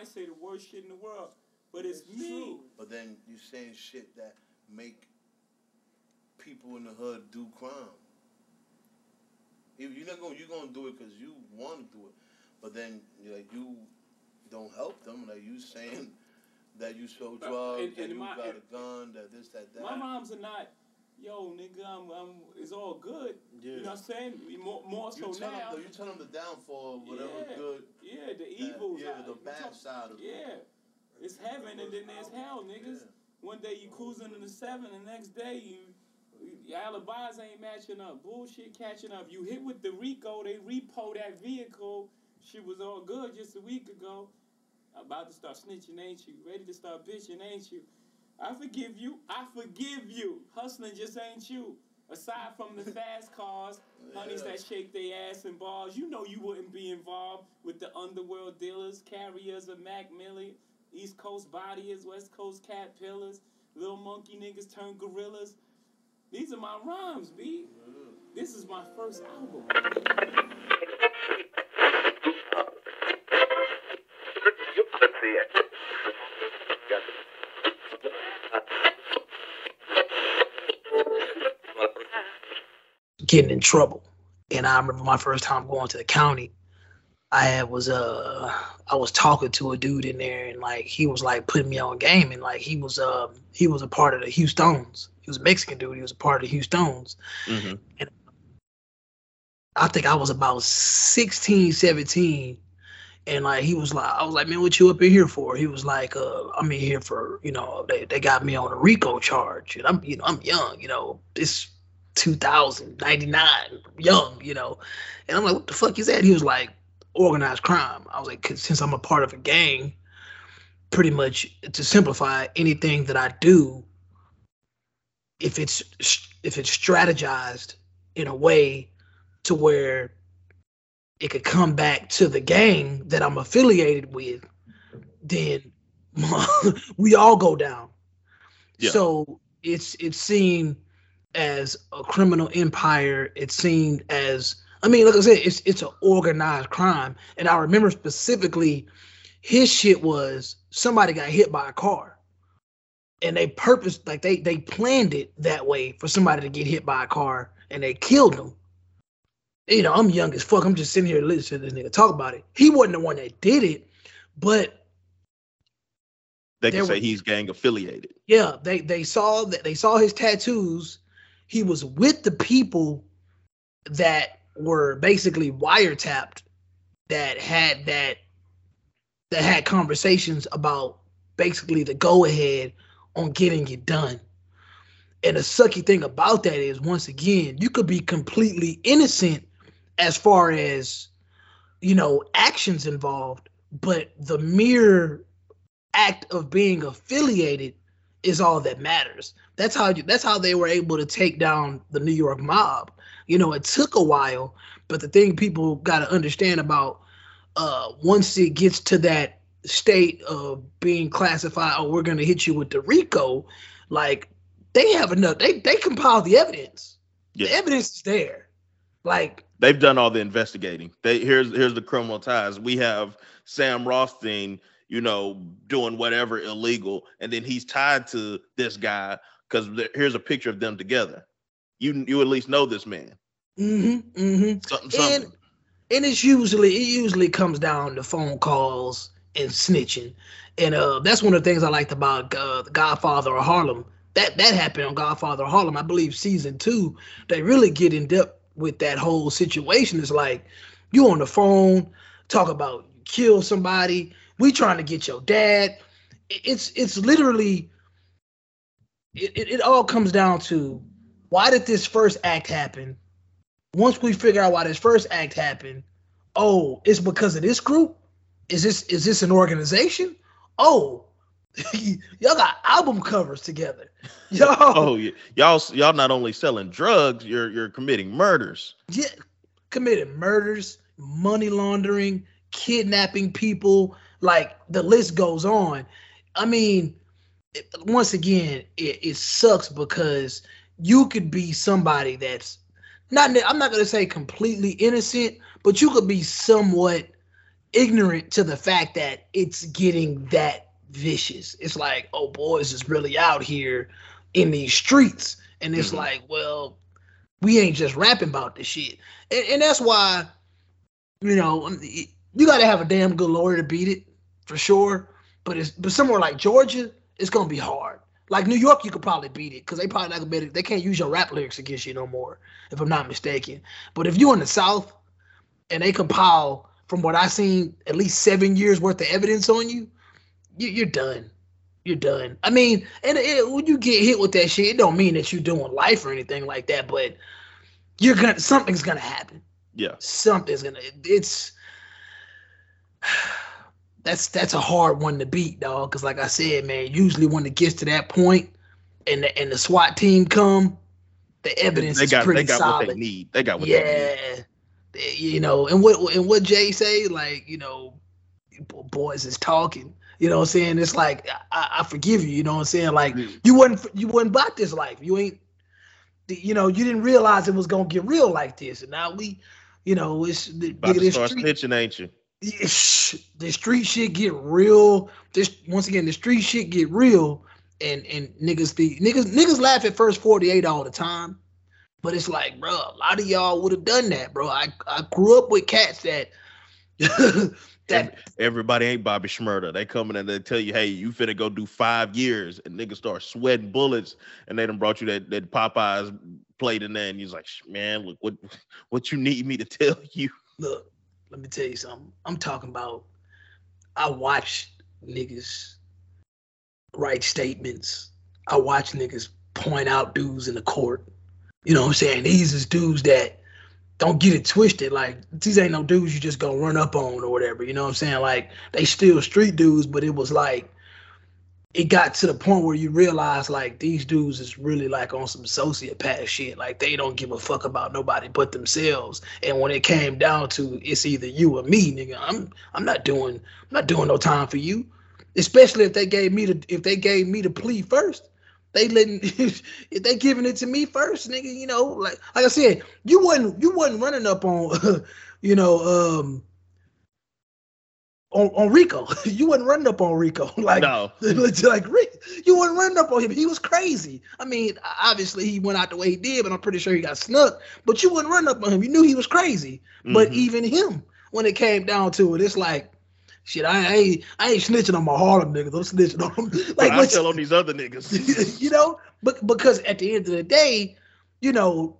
might say the worst shit in the world, but it's, It's me. true. But then you saying shit that make people in the hood do crime. If You're not gonna you're gonna do it because you want to do it, but then like you don't help them. Like you saying that you sell Uh, drugs, and- that you my- got a gun, that this, that, that. My moms are not, yo, nigga, I'm, I'm, it's all good. You know what I'm saying? More, more so you tell now. them, you tell them the downfall, whatever Yeah. good. Yeah, the evils. yeah, the bad talk- side of it. Yeah. It's heaven and then there's hell, niggas. One day you cruising in the seven, the next day you your alibis ain't matching up. Bullshit catching up. You hit with the Rico, they repo that vehicle. Shit was all good just a week ago. About to start snitching, ain't you? Ready to start bitching, ain't you? I forgive you. I forgive you. Hustling just ain't you. Aside from the fast cars, honeys that shake their ass in bars, you know you wouldn't be involved with the underworld dealers, carriers of Mac Millie, East Coast bodiers, West Coast cat pillars, little monkey niggas turn gorillas. These are my rhymes, B. Mm-hmm. This is my first album. Getting in trouble. And I remember my first time going to the county. I had was uh I was talking to a dude in there and like he was like putting me on game and like he was um he was a part of the Houstones. He was a Mexican dude. He was a part of the Houstones. Mm-hmm. I think I was about 16, 17. And like he was like, I was like, man, what you up in here for? He was like, uh, I'm in here for, you know, they, they got me on a RICO charge. And I'm, you know, I'm young, you know, it's 2099, young, you know. And I'm like, what the fuck is that? He was like, organized crime. I was like, 'cause since I'm a part of a gang, pretty much to simplify anything that I do, if it's if it's strategized in a way to where it could come back to the gang that I'm affiliated with, then we all go down. Yeah. So it's it's seen as a criminal empire. It seemed as I mean, like I said, it's it's an organized crime. And I remember specifically his shit was somebody got hit by a car. And they purposed like they they planned it that way for somebody to get hit by a car and they killed him you know, I'm young as fuck. I'm just sitting here listening to this nigga talk about it. He wasn't the one that did it, but They can say was- he's gang affiliated. yeah, they they saw that they saw his tattoos. He was with the people that were basically wiretapped that had that that had conversations about basically the go ahead on getting it done. And the sucky thing about that is once again, you could be completely innocent as far as you know actions involved, but the mere act of being affiliated is all that matters. That's how you, that's how they were able to take down the New York mob. You know, it took a while, but the thing people got to understand about uh, once it gets to that state of being classified, oh, we're gonna hit you with the RICO, like they have enough. They they compile the evidence. The evidence is there. Like They've done all the investigating. They here's here's the criminal ties. We have Sam Rothstein, you know, doing whatever illegal, and then he's tied to this guy because here's a picture of them together. You you at least know this man. mm-hmm, mm-hmm. Something something. And and it's usually it usually comes down to phone calls and snitching, and uh, that's one of the things I liked about uh, the Godfather of Harlem. That that happened on Godfather of Harlem, I believe, season two. They really get in depth with that whole situation. It's like you on the phone talk about kill somebody. We trying to get your dad. It's it's literally. It, it, it all comes down to why did this first act happen? once we figure out why this first act happened, oh, it's because of this group. Is this is this an organization? Oh, y'all got album covers together. Yo, Oh, y- y'all y'all not only selling drugs, you're you're committing murders. yeah, committed murders, money laundering, kidnapping people. Like the list goes on. I mean, it- once again, it, it sucks because you could be somebody that's not. I'm not gonna say completely innocent, but you could be somewhat ignorant to the fact that it's getting that vicious. It's like, oh, boys is really out here in these streets. And it's Mhm. like, well, we ain't just rapping about this shit. And, and that's why, you know, you got to have a damn good lawyer to beat it for sure. But it's but somewhere like Georgia, it's gonna be hard. Like New York, you could probably beat it because they probably not gonna be able- they can't use your rap lyrics against you no more, if I'm not mistaken. But if you're in the South and they compile, from what I've seen, at least seven years worth of evidence on you, you you're done. You're done. I mean, and it, when you get hit with that shit, it don't mean that you're doing life or anything like that, but you're gonna something's gonna happen. Yeah. Something's gonna. It's that's that's a hard one to beat, dog. Because like I said, man, usually when it gets to that point, and the, and the SWAT team come, the evidence They is got pretty they got solid. what they need. They got what they need. yeah, you know, and what and what Jay say, like you know, boys is talking. You know what I'm saying? It's like I, I forgive you. You know what I'm saying? Like mm-hmm. you wasn't you wasn't about this life. You ain't. You know, you didn't realize it was gonna get real like this, and now we, you know, it's the, About to start street- snitching, ain't you? The street shit get real. This once again, the street shit get real, and and niggas the niggas niggas laugh at first forty eight all the time, but it's like, bro, a lot of y'all would have done that, bro. I I grew up with cats that that Everybody ain't Bobby Shmurda. They coming and they tell you, hey, you finna go do five years, and niggas start sweating bullets, and they done brought you that that Popeyes plate in there, and you're like, man, look what what you need me to tell you. look. Let me tell you something. I'm talking about. I watch niggas write statements. I watch niggas point out dudes in the court. You know what I'm saying? These is dudes that don't get it twisted. Like these ain't no dudes you just gonna run up on or whatever. You know what I'm saying? Like they still street dudes, but it was like it got to the point where you realize like these dudes is really like on some sociopath shit. Like they don't give a fuck about nobody but themselves. And when it came down to it's either you or me, nigga, I'm I'm not doing I'm not doing no time for you. Especially if they gave me the if they gave me the plea first. They letting if they giving it to me first, nigga, you know, like like I said, you wasn't you wasn't running up on you know um on, on Rico. you wasn't running up on Rico. like no, like you wasn't running up on him. He was crazy. I mean, obviously he went out the way he did, but I'm pretty sure he got snuck. But you wasn't running up on him. You knew he was crazy. But Mhm. even him, when it came down to it, it's like, shit, I, I ain't I ain't snitching on my Harlem niggas. I'm snitching on them. But like I tell on these other niggas. you know, but because at the end of the day, you know,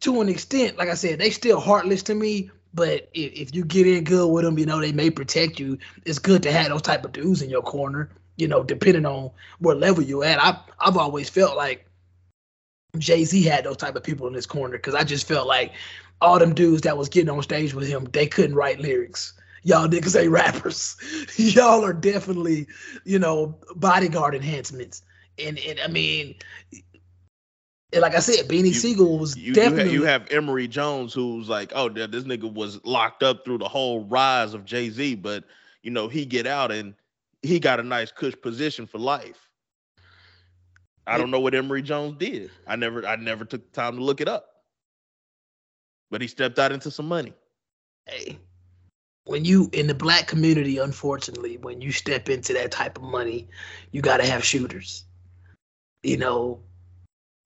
to an extent, like I said, they still heartless to me. But if, if you get in good with them, you know, they may protect you. It's good to have those type of dudes in your corner, you know, depending on what level you're at. I I've always felt like Jay Z had those type of people in his corner because I just felt like all them dudes that was getting on stage with him, they couldn't write lyrics. Y'all niggas ain't rappers. Y'all are definitely, you know, bodyguard enhancements. And and I mean, like I said, Beanie You- Sigel was You, you, ha- definitely you have Emory Jones, who's like, oh, this nigga was locked up through the whole rise of Jay Z, but you know he get out and he got a nice cush position for life. I don't know what Emory Jones did. I never, I never took the time to look it up. But he stepped out into some money. hey, when you in the black community, unfortunately, when you step into that type of money, you gotta have shooters. You know,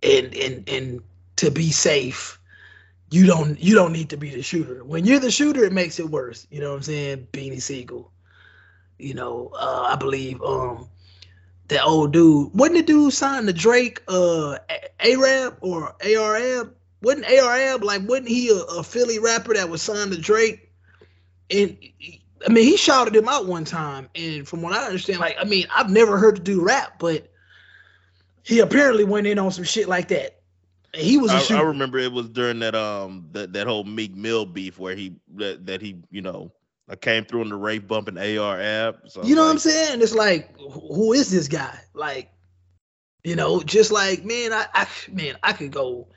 and and and to be safe, you don't you don't need to be the shooter. When you're the shooter, it makes it worse. You know what I'm saying? Beanie Sigel. You know, uh, I believe um that old dude wasn't the dude signed to Drake uh Arab or AR-AB? Wasn't AR-AB like wasn't he a, a Philly rapper that was signed to Drake? And I mean he shouted him out one time, and from what I understand, like I mean I've never heard the dude rap, but he apparently went in on some shit like that. He was a I. I remember it was during that um that, that whole Meek Mill beef where he that, that he you know I came through in the rape bumping AR-AB. So You know what I'm saying? It's like, who is this guy? Like, you know, just like, man, I, I man, I could go.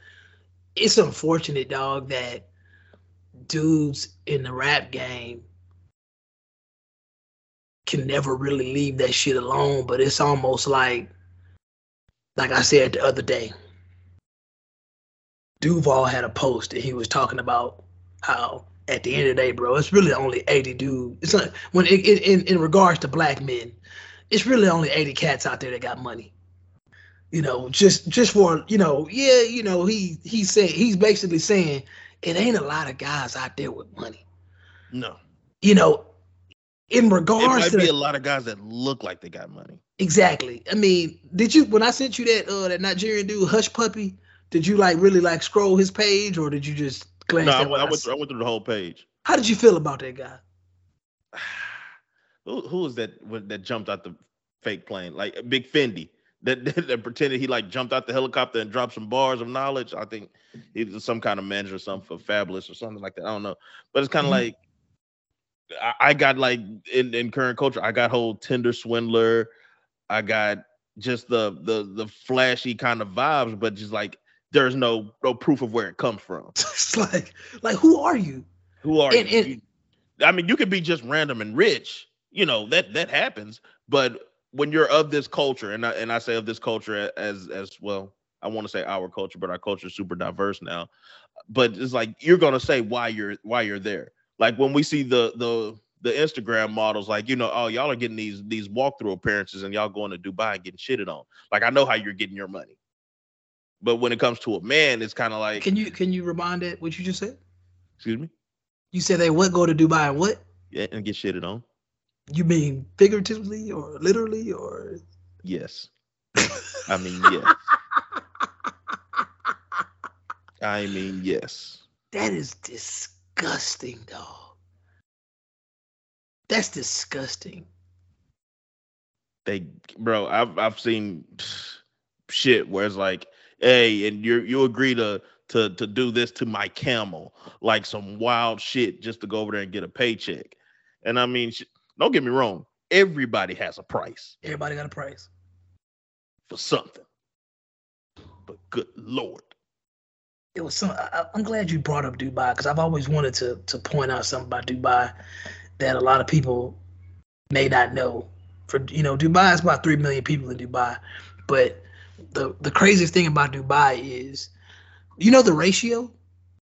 It's unfortunate, dog, that dudes in the rap game can never really leave that shit alone. But it's almost like, like I said the other day, Duval had a post and he was talking about how at the end of the day, bro, it's really only 80 dudes. It's not when it, it, in in regards to black men, it's really only 80 cats out there that got money. You know, just just for you know, yeah, you know, he he said he's basically saying it ain't a lot of guys out there with money. No. You know, in It regards might to be a lot of guys that look like they got money. Exactly. I mean, did you when I sent you that uh that Nigerian dude Hushpuppi? Did you like really like scroll his page or did you just glance No, I, went- I I went through, I went through the whole page. How did you feel about that guy? who, who was that that jumped out the fake plane? Like Big Fendi that, that, that pretended he like jumped out the helicopter and dropped some bars of knowledge. I think he was some kind of manager or something for Fabolous or something like that. I don't know, but it's kind of Mhm. like I, got like in, in current culture, I got whole Tinder swindler. I got just the the the flashy kind of vibes, but just like there's no no proof of where it comes from. it's like like who are you? Who are And- you? and- I mean, you could be just random and rich. You know that that happens. But when you're of this culture, and I and I say of this culture as as well, I want to say our culture, but our culture is super diverse now. But it's like you're gonna say why you're why you're there. Like when we see the the the Instagram models, like you know, oh y'all are getting these these walkthrough appearances, and y'all going to Dubai and getting shitted on. Like I know how you're getting your money. But when it comes to a man, it's kind of like, Can you can you remind that what you just said? excuse me, You said they would go to Dubai and what? yeah, and get shitted on. You mean figuratively or literally or Yes. I mean, yes. I mean, yes. that is disgusting, dog. That's disgusting. They, bro, I've I've seen shit where it's like, hey, and you you agree to to to do this to my camel, like some wild shit just to go over there and get a paycheck. And I mean, don't get me wrong, everybody has a price Everybody got a price. for something. But good lord, it was some. I, I'm glad you brought up Dubai because I've always wanted to to point out something about Dubai that a lot of people may not know. For you know, Dubai is about three million people in Dubai, but the the craziest thing about Dubai is, you know, the ratio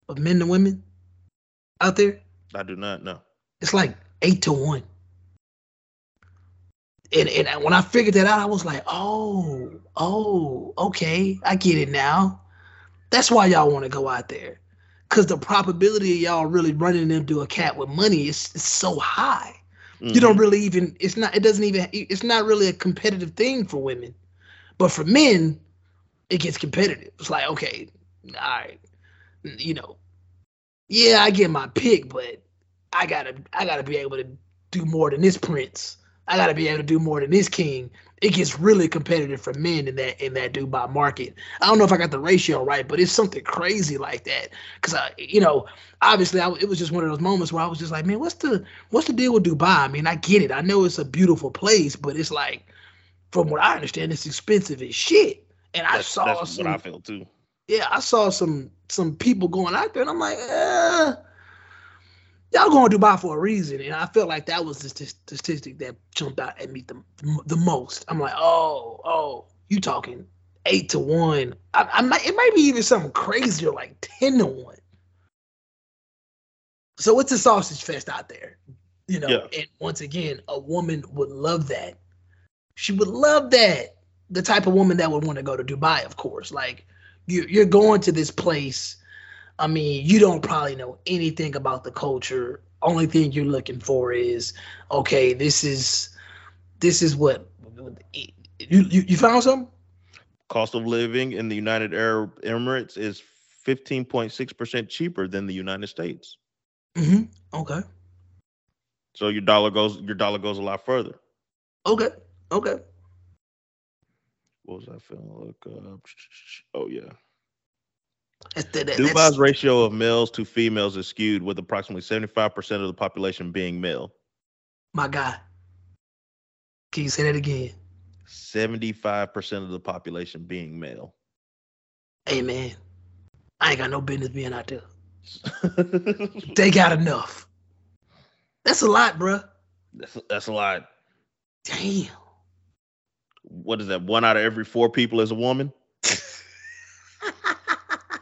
of men to women out there. I do not know. It's like eight to one. And, and when I figured that out, I was like, oh, oh, okay, I get it now. That's why y'all want to go out there. Cause the probability of y'all really running into a cat with money is, is so high. You don't mm-hmm. really even it's not it doesn't even it's not really a competitive thing for women. But for men, it gets competitive. It's like, okay, all right, you know, yeah, I get my pick, but I gotta I gotta be able to do more than this prince. I gotta be able to do more than this king. It gets really competitive for men in that in that Dubai market. I don't know if I got the ratio right, but it's something crazy like that. Cause I, you know, obviously, I, it was just one of those moments where I was just like, man, what's the what's the deal with Dubai? I mean, I get it. I know it's a beautiful place, but it's like, from what I understand, it's expensive as shit. And I saw that's some, what I feel too. yeah, I saw some some people going out there, and I'm like, uh, y'all going to Dubai for a reason, and I felt like that was the st- statistic that jumped out at me the, the most. I'm like, oh, oh, you talking eight to one? I, I might, it might be even something crazier, like ten to one. So it's a sausage fest out there, you know. Yeah. And once again, a woman would love that. She would love that. The type of woman that would want to go to Dubai, of course. Like you, you're going to this place. I mean, you don't probably know anything about the culture. Only thing you're looking for is, okay, this is, this is what you you, you found something. Cost of living in the United Arab Emirates is 15.6% cheaper than the United States. Mm-hmm. Okay. So your dollar goes your dollar goes a lot further. Okay. Okay. What was I feeling? Look up. Oh yeah. That's, that, that- Dubai's that's, ratio of males to females is skewed with approximately 75% of the population being male. my God. Can you say that again? 75% of the population being male. Hey man, I ain't got no business being out there. They got enough. That's a lot, bruh. that's, that's a lot. Damn. What is that? One out of every four people is a woman?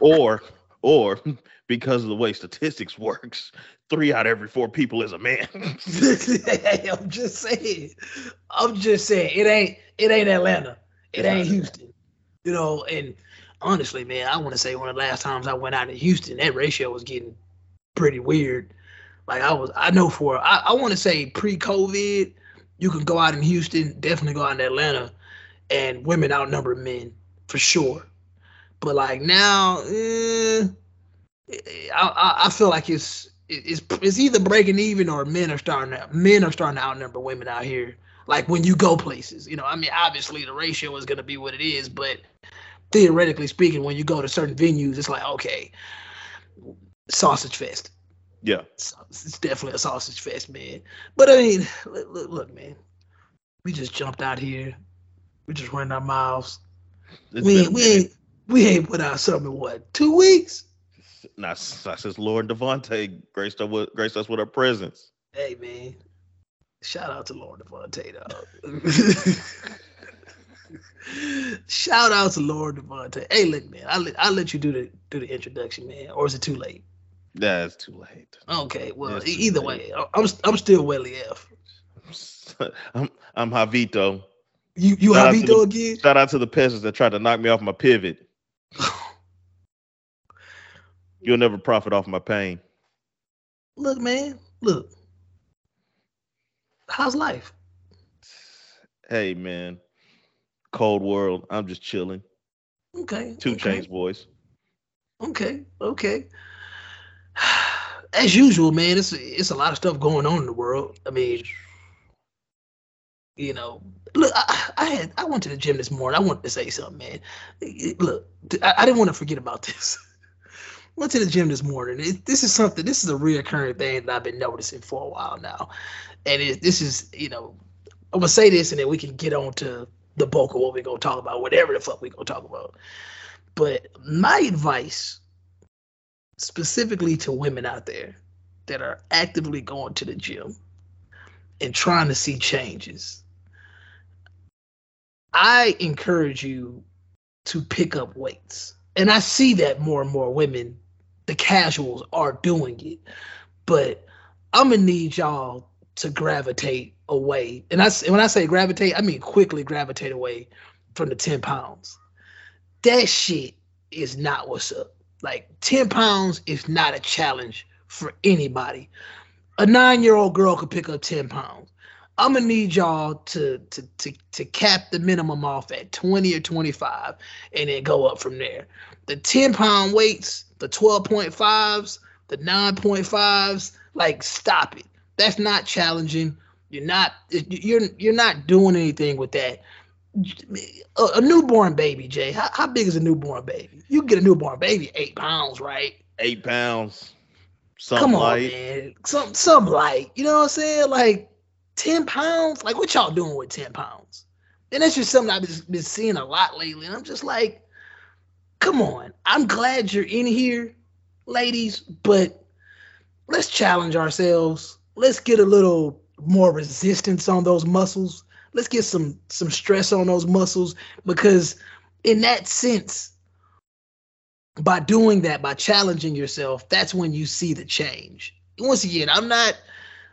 Or or because of the way statistics works, three out of every four people is a man. I'm just saying. I'm just saying it ain't it ain't Atlanta. It ain't. Houston. You know, and honestly, man, I want to say one of the last times I went out in Houston, that ratio was getting pretty weird. Like I was, I know for I, I want to say pre-COVID, you can go out in Houston, definitely go out in Atlanta, and women outnumber men for sure. But like now, eh, I, I I feel like it's it's it's either breaking even or men are starting to men are starting to outnumber women out here. Like when you go places, you know, I mean, obviously the ratio is gonna be what it is, but theoretically speaking, when you go to certain venues, it's like okay, sausage fest. yeah. It's, it's definitely a sausage fest, man. But I mean, look, look, look, man, we just jumped out here, we just ran our mouths. It's we we ain't we ain't put out something in what two weeks. Not, not since Lauren Devontae graced us with graced us with her presence. Hey man, shout out to Lord Devontae, dog. shout out to Lauren Devontae. Hey, look, man, I let I let you do the do the introduction, man, or is it too late? That's too late. Okay, well, It's either way, I'm I'm still Welly F. I'm I'm Javito. You you Shout Javito the- again? Shout out to the peasants that tried to knock me off my pivot. You'll never profit off my pain. look, man, look. How's life? Hey man, cold world. I'm just chilling. Okay. Two okay. chains, boys. Okay, okay. As usual, man, it's it's a lot of stuff going on in the world. I mean, you know, look, I, I had I went to the gym this morning. I wanted to say something, man. Look, I, I didn't want to forget about this. went to the gym this morning. It, this is something. This is a reoccurring thing that I've been noticing for a while now, and it, this is, you know, I'm gonna say this, and then we can get on to the bulk of what we're gonna talk about, whatever the fuck we're gonna talk about. But my advice, specifically to women out there that are actively going to the gym and trying to see changes, I encourage you to pick up weights. And I see that more and more women, the casuals, are doing it. But I'm gonna need y'all to gravitate away. And I when I say gravitate, I mean quickly gravitate away from the 10 pounds that shit is not what's up. Like 10 pounds is not a challenge for anybody. A nine-year-old girl could pick up 10 pounds. I'm gonna need y'all to to to to cap the minimum off at 20 or 25 and then go up from there. The 10 pound weights, the 12.5s, the 9.5s, like stop it. That's not challenging. You're not you're you're not doing anything with that a, a newborn baby, Jay. How, how big is a newborn baby? You get a newborn baby eight pounds, right? Eight pounds. Something Come on, light. man. Some some light. You know what I'm saying? Like ten pounds. Like what y'all doing with ten pounds? And that's just something I've been, been seeing a lot lately. And I'm just like, come on. I'm glad you're in here, ladies, but let's challenge ourselves. Let's get a little more resistance on those muscles. Let's get some some stress on those muscles because in that sense, by doing that, by challenging yourself, that's when you see the change. Once again, I'm not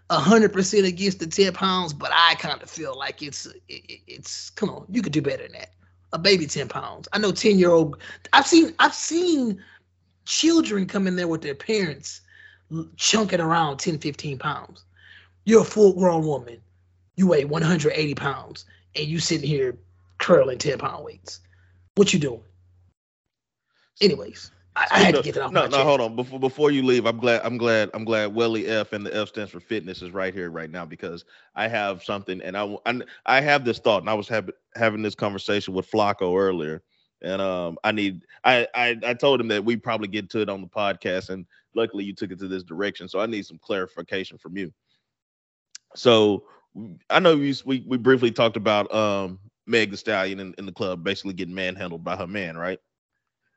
hundred percent against the ten pounds, but I kind of feel like it's it, it's come on, you could do better than that. A baby ten pounds. I know ten year old. I've seen I've seen children come in there with their parents chunking around 10, 15 pounds. You're a full grown woman. You weigh 180 pounds, and you sitting here curling 10 pound weights. What you doing? Anyways, I, I had to get it off no, no, chest. hold on. Before before you leave, I'm glad I'm glad I'm glad Welly F and the F stands for fitness is right here right now because I have something and I I have this thought and I was having having this conversation with Flacco earlier and um I need I, I I told him that we probably get to it on the podcast and luckily you took it to this direction so I need some clarification from you. So I know we we, we briefly talked about um Meg the Stallion in, in the club basically getting manhandled by her man, right?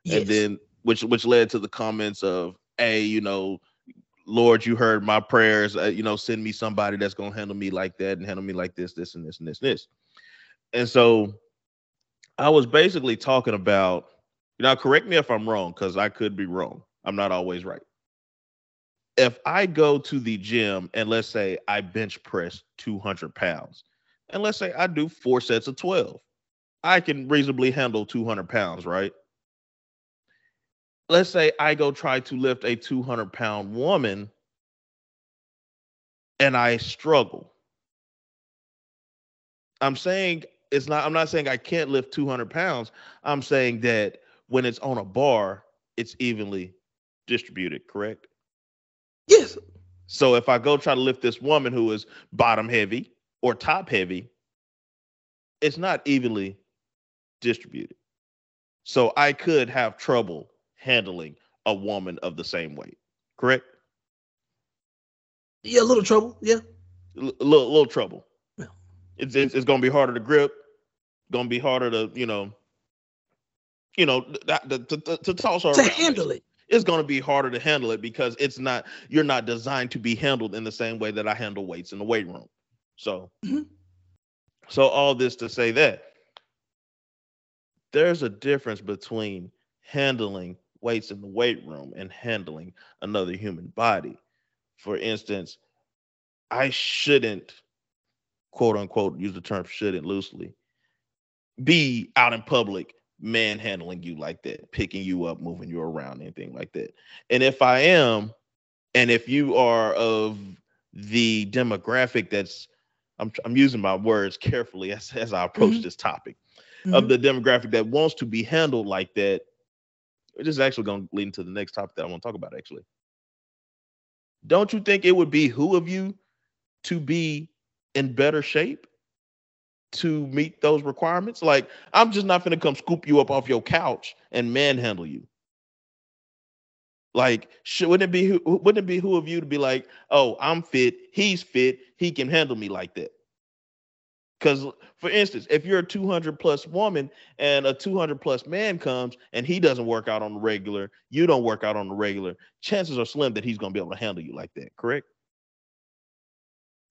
Yes. and then which which led to the comments of hey you know lord you heard my prayers. Uh, you know send me somebody that's gonna handle me like that and handle me like this this and this and this and this. And so i was basically talking about now correct me if i'm wrong because i could be wrong. I'm not always right. If I go to the gym and let's say I bench press 200 pounds, and let's say I do four sets of 12, I can reasonably handle 200 pounds, right? Let's say I go try to lift a 200 pound woman and I struggle. I'm saying it's not, I'm not saying I can't lift 200 pounds. I'm saying that when it's on a bar, it's evenly distributed, correct? Yes. So if I go try to lift this woman who is bottom heavy or top heavy, it's not evenly distributed. So I could have trouble handling a woman of the same weight, correct? Yeah, a little trouble. Yeah. A little, little trouble. Yeah. It's, it's it's gonna be harder to grip. Gonna be harder to you know, you know, that, to, to, to toss her To handle it. It's gonna be harder to handle it because it's not you're not designed to be handled in the same way that I handle weights in the weight room. So, Mhm. so all this to say that there's a difference between handling weights in the weight room and handling another human body. For instance, I shouldn't, quote unquote, use the term shouldn't loosely, be out in public manhandling you like that, picking you up, moving you around, anything like that. And if I am, and if you are of the demographic that's, I'm, I'm using my words carefully as, as I approach Mhm. this topic Mhm. of the demographic that wants to be handled like that, which is actually going to lead into the next topic that I want to talk about. Actually, don't you think it would be who of you to be in better shape to meet those requirements? Like, I'm just not going to come scoop you up off your couch and manhandle you. Like, wouldn't it be who- wouldn't it be who of you to be like, oh, I'm fit, he's fit, he can handle me like that? Because, for instance, if you're a 200 plus woman and a 200 plus man comes and he doesn't work out on the regular, you don't work out on the regular, chances are slim that he's going to be able to handle you like that. Correct?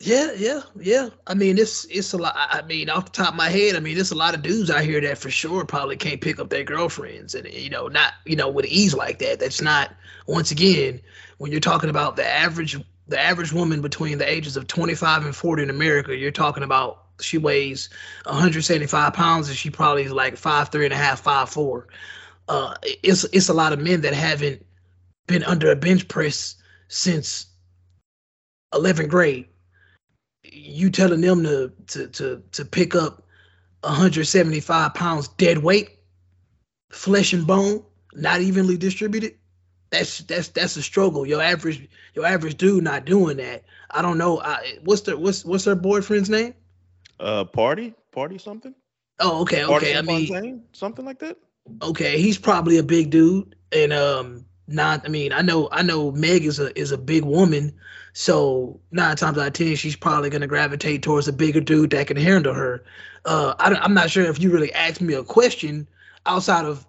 Yeah, yeah, yeah. I mean, it's it's a lot. I mean, off the top of my head, I mean, there's a lot of dudes out here that for sure probably can't pick up their girlfriends, and you know, not you know with ease like that. That's not. Once again, when you're talking about the average, the average woman between the ages of 25 and 40 in America, you're talking about she weighs 175 pounds and she probably is like five three and a half, five four. Uh, it's it's a lot of men that haven't been under a bench press since 11th grade you telling them to to to to pick up 175 pounds dead weight, flesh and bone, not evenly distributed. That's that's that's a struggle. Your average your average dude not doing that. I don't know. I, what's the what's what's her boyfriend's name? Uh, party, party, something. Oh, okay, Party okay. I mean, something like that. okay, he's probably a big dude, and um, not. I mean, I know, I know, Meg is a is a big woman, so nine times out of ten, she's probably gonna gravitate towards a bigger dude that can handle her. Uh, I don't, I'm not sure if you really asked me a question outside of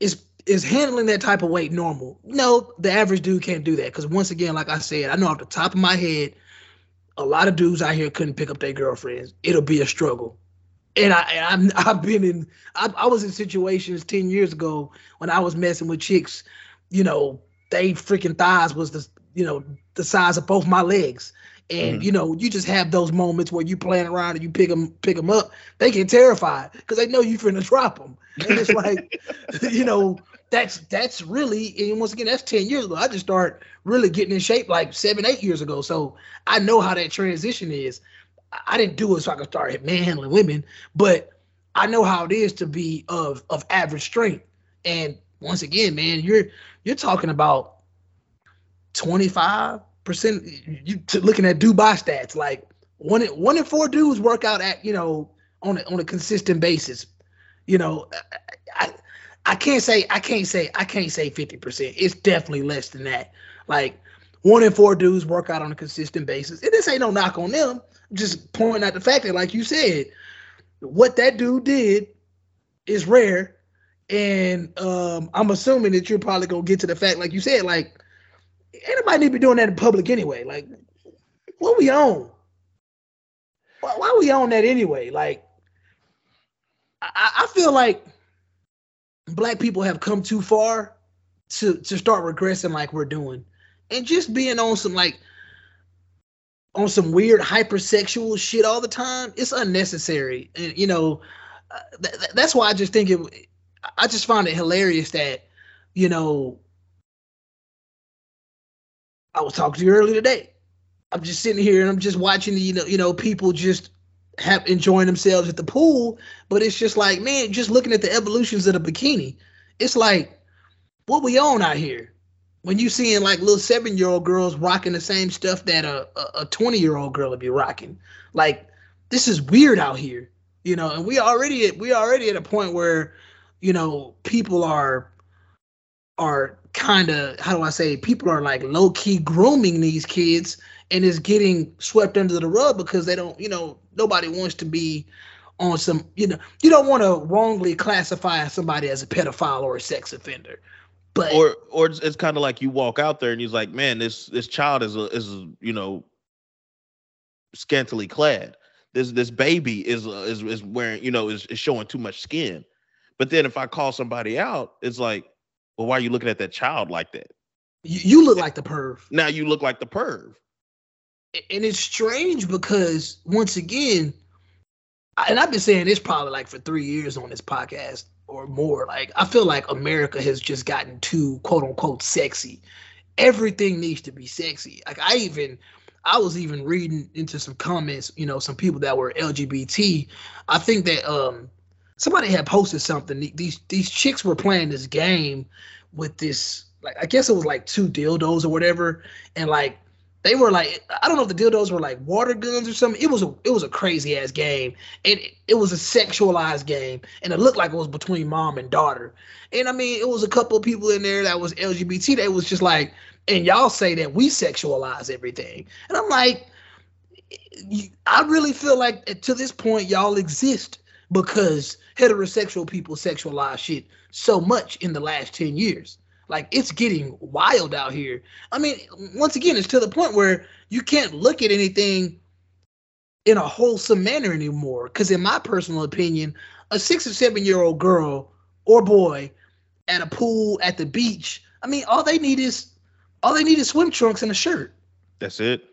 is is handling that type of weight normal? No, the average dude can't do that because once again, like I said, I know off the top of my head, a lot of dudes out here couldn't pick up their girlfriends. It'll be a struggle and I and I'm, I've been in I, I was in situations ten years ago when I was messing with chicks, you know, they freaking thighs was the you know the size of both my legs, and Mhm. you know you just have those moments where you playing around and you pick them pick them up, they get terrified because they know you finna drop them, and it's like, you know. That's that's really and once again that's ten years ago. I just started really getting in shape like seven eight years ago, so I know how that transition is. I- didn't do it so I could start manhandling women, but I know how it is to be of of average strength. And once again, man, you're you're talking about 25 percent. You looking at Dubai stats, like one in, one in four dudes work out at you know on a, on a consistent basis. You know, I, I I can't say I can't say I can't say 50 percent. It's definitely less than that. Like one in four dudes work out on a consistent basis. And this ain't no knock on them. Just pointing out the fact that, like you said, what that dude did is rare. And um, I'm assuming that you're probably gonna get to the fact, like you said, like anybody need to be doing that in public anyway. Like, what we on? Why, why we on that anyway? Like, I, I feel like black people have come too far to to start regressing like we're doing. and just being on some like on some weird hypersexual shit all the time, it's unnecessary. And you know, uh, th- th- that's why I just think it. I just find it hilarious that, you know, I was talking to you earlier today. I'm just sitting here and I'm just watching, you know, you know, people just have enjoying themselves at the pool, but it's just like, man, just looking at the evolutions of the bikini, it's like, what we on out here? When you seeing like little seven year old girls rocking the same stuff that a a 20 year old girl would be rocking, like this is weird out here, you know. And we already at, we already at a point where, you know, people are are kind of how do I say people are like low key grooming these kids and is getting swept under the rug because they don't, you know, nobody wants to be on some, you know, you don't want to wrongly classify somebody as a pedophile or a sex offender. But or or it's, it's kind of like you walk out there and he's like, man, this this child is a is a, you know scantily clad. This this baby is uh, is is wearing you know is, is showing too much skin. But then if I call somebody out, it's like, well, why are you looking at that child like that? you, you look like the perv. Now you look like the perv. And it's strange because once again, and I've been saying this probably like for three years on this podcast or more. Like I feel like America has just gotten too quote unquote sexy. Everything needs to be sexy. Like I even I was even reading into some comments, you know, some people that were LGBT. I think that um somebody had posted something. These these chicks were playing this game with this like I guess it was like two dildos or whatever, and like they were like I don't know if the dildos were like water guns or something. It was a it was a crazy ass game, and it, it was a sexualized game, and it looked like it was between mom and daughter. And I mean, it was a couple of people in there that was LGBT. That was just like, and y'all say that we sexualize everything, and I'm like, I really feel like to this point y'all exist because heterosexual people sexualize shit so much in the last ten years. Like it's getting wild out here. I mean, once again, it's to the point where you can't look at anything in a wholesome manner anymore. Because in my personal opinion, a six or seven year old girl or boy at a pool at the beach, I mean, all they need is all they need is swim trunks and a shirt. That's it.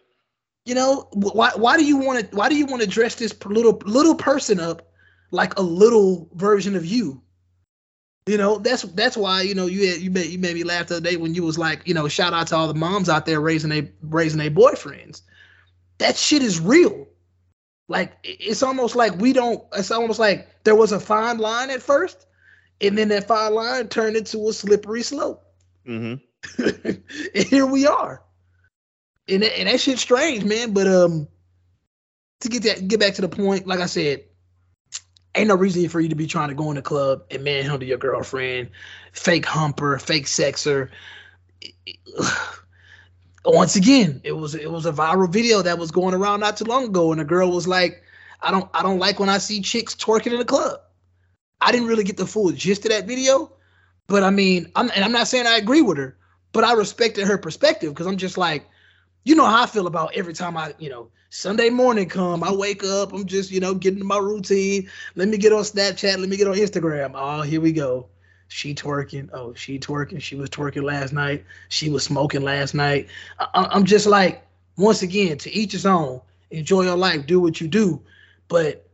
You know, why why do you want to why do you want to dress this little little person up like a little version of you? You know, that's that's why you know you had, you made you made me laugh the other day when you was like, you know, shout out to all the moms out there raising a raising their boyfriends. That shit is real. Like it's almost like we don't. It's almost like there was a fine line at first, and then that fine line turned into a slippery slope. Mm-hmm. and here we are. And and that shit's strange, man. But um, to get that get back to the point, like I said, ain't no reason for you to be trying to go in the club and manhandle your girlfriend, fake humper, fake sexer. Once again, it was it was a viral video that was going around not too long ago, and the girl was like, "I don't I don't like when I see chicks twerking in the club." I didn't really get the full gist of that video, but I mean, I'm and I'm not saying I agree with her, but I respected her perspective because I'm just like, you know how I feel about every time I, you know, Sunday morning come, I wake up, I'm just, you know, getting to my routine. Let me get on Snapchat, let me get on Instagram. Oh, here we go. She twerking. Oh, she twerking. She was twerking last night. She was smoking last night. I, I'm just like, once again, to each his own. Enjoy your life. Do what you do, but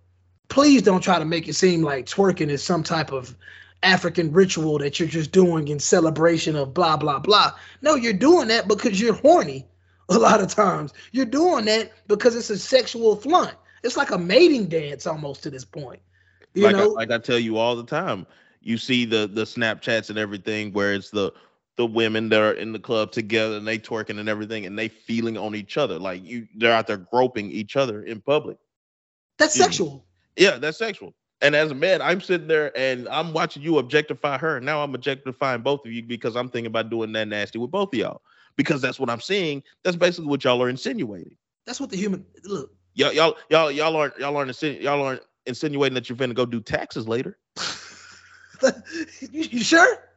please don't try to make it seem like twerking is some type of African ritual that you're just doing in celebration of blah blah blah. No, you're doing that because you're horny. A lot of times, you're doing that because it's a sexual flaunt. It's like a mating dance almost to this point. You like know, I, like I tell you all the time, you see the the Snapchats and everything where it's the the women that are in the club together and they twerking and everything and they feeling on each other like you they're out there groping each other in public. that's yeah. sexual. Yeah, that's sexual. And as a man, I'm sitting there and I'm watching you objectify her. Now I'm objectifying both of you because I'm thinking about doing that nasty with both of y'all. Because that's what I'm seeing. That's basically what y'all are insinuating. That's what the human look. Y'all, y'all, y'all, y'all aren't y'all aren't insinu- y'all aren't insinuating that you're finna go do taxes later. you, you sure?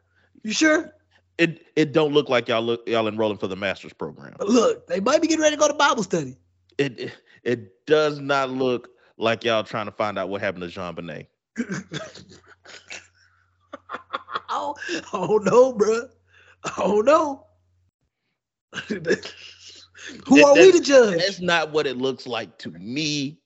You sure? It it don't look like y'all look y'all enrolling for the master's program. But Look, they might be getting ready to go to Bible study. It it, it does not look like y'all trying to find out what happened to JonBenét. oh, oh no, bro. Oh no. Who That- are we to judge? That's not what it looks like to me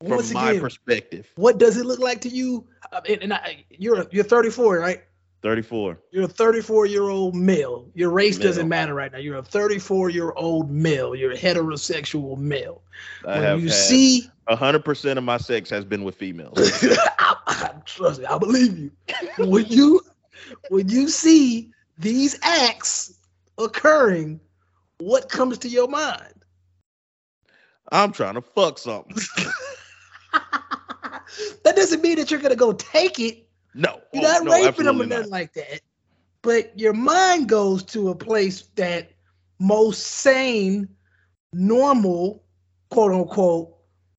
from Once my again, perspective. what does it look like to you? Mean, and I, you're you're 34, right? 34. You're a 34 year old male. Your race doesn't matter right now. You're a 34 year old male. You're a heterosexual male. I when you see, 100% of my sex has been with females. I, I, trust me, I believe you. When you when you see these acts occurring, what comes to your mind? I'm trying to fuck something. that doesn't mean that you're gonna go take it. No. You're oh, not no, raping them or nothing not. like that. But your mind goes to a place that most sane, normal, quote unquote,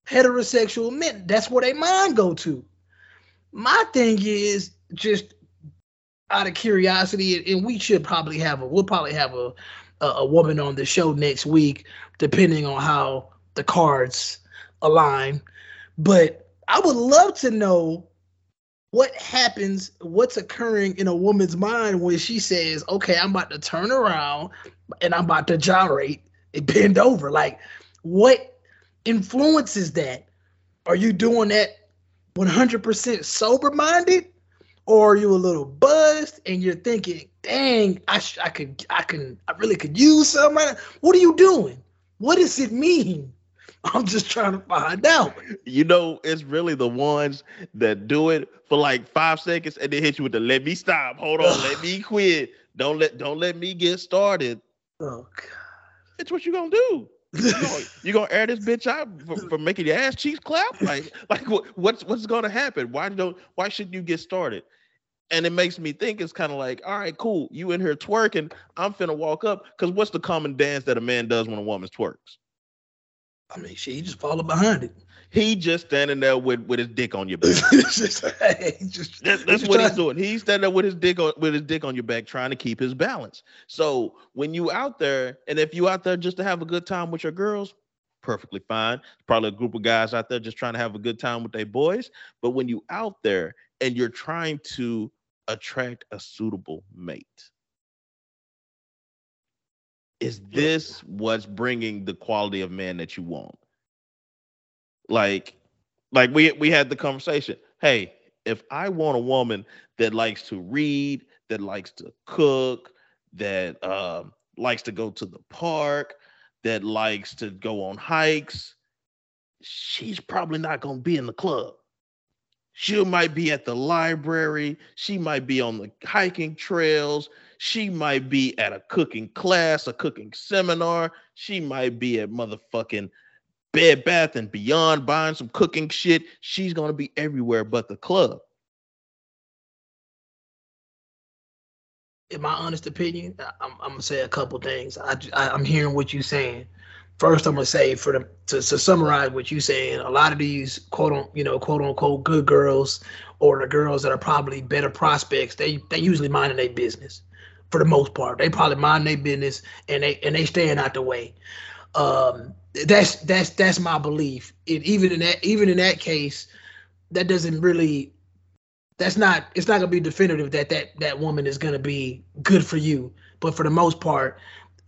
heterosexual men, that's where they mind go to. My thing is just out of curiosity, and we should probably have a we'll probably have a a, a woman on the show next week, depending on how the cards align. But I would love to know what happens, what's occurring in a woman's mind when she says, okay, I'm about to turn around and I'm about to gyrate and bend over. Like, what influences that? Are you doing that 100% sober minded? Or are you a little buzzed and you're thinking, dang, I, sh- I could, I can, I really could use some. What are you doing? What does it mean? I'm just trying to find out. You know, it's really the ones that do it for like five seconds and then hit you with the let me stop. Hold on, let me quit. Don't let don't let me get started. Oh, God, It's what you gonna do. You gonna, you gonna air this bitch out for, for making your ass cheeks clap? Like like what, what's what's gonna happen? Why don't why shouldn't you get started? And it makes me think it's kind of like, all right, cool. You in here twerking. I'm finna walk up. Cause what's the common dance that a man does when a woman twerks? I mean, she just follow behind it. He just standing there with, with his dick on your back. Just- hey, just- That's, that's what he's doing. He's standing there with his dick on with his dick on your back, trying to keep his balance. So when you out there, and if you out there just to have a good time with your girls, perfectly fine. Probably a group of guys out there just trying to have a good time with their boys. But when you out there and you're trying to attract a suitable mate, is this what's bringing the quality of man that you want? Like, like we we had the conversation. Hey, if I want a woman that likes to read, that likes to cook, that um, likes to go to the park, that likes to go on hikes, she's probably not going to be in the club. She might be at the library. She might be on the hiking trails. She might be at a cooking class, a cooking seminar. She might be at motherfucking Bed Bath and Beyond buying some cooking shit. She's gonna be everywhere but the club. in my honest opinion, I- I'm, I'm gonna say a couple things. I I'm hearing what you're saying. First, I'm gonna say for the to, to summarize what you're saying. A lot of these quote on you know quote unquote good girls or the girls that are probably better prospects, they they usually minding their business for the most part. They probably mind their business and they and they staying out the way. Um, that's that's that's my belief. It, even in that even in that case, that doesn't really that's not it's not gonna be definitive that that that woman is gonna be good for you but for the most part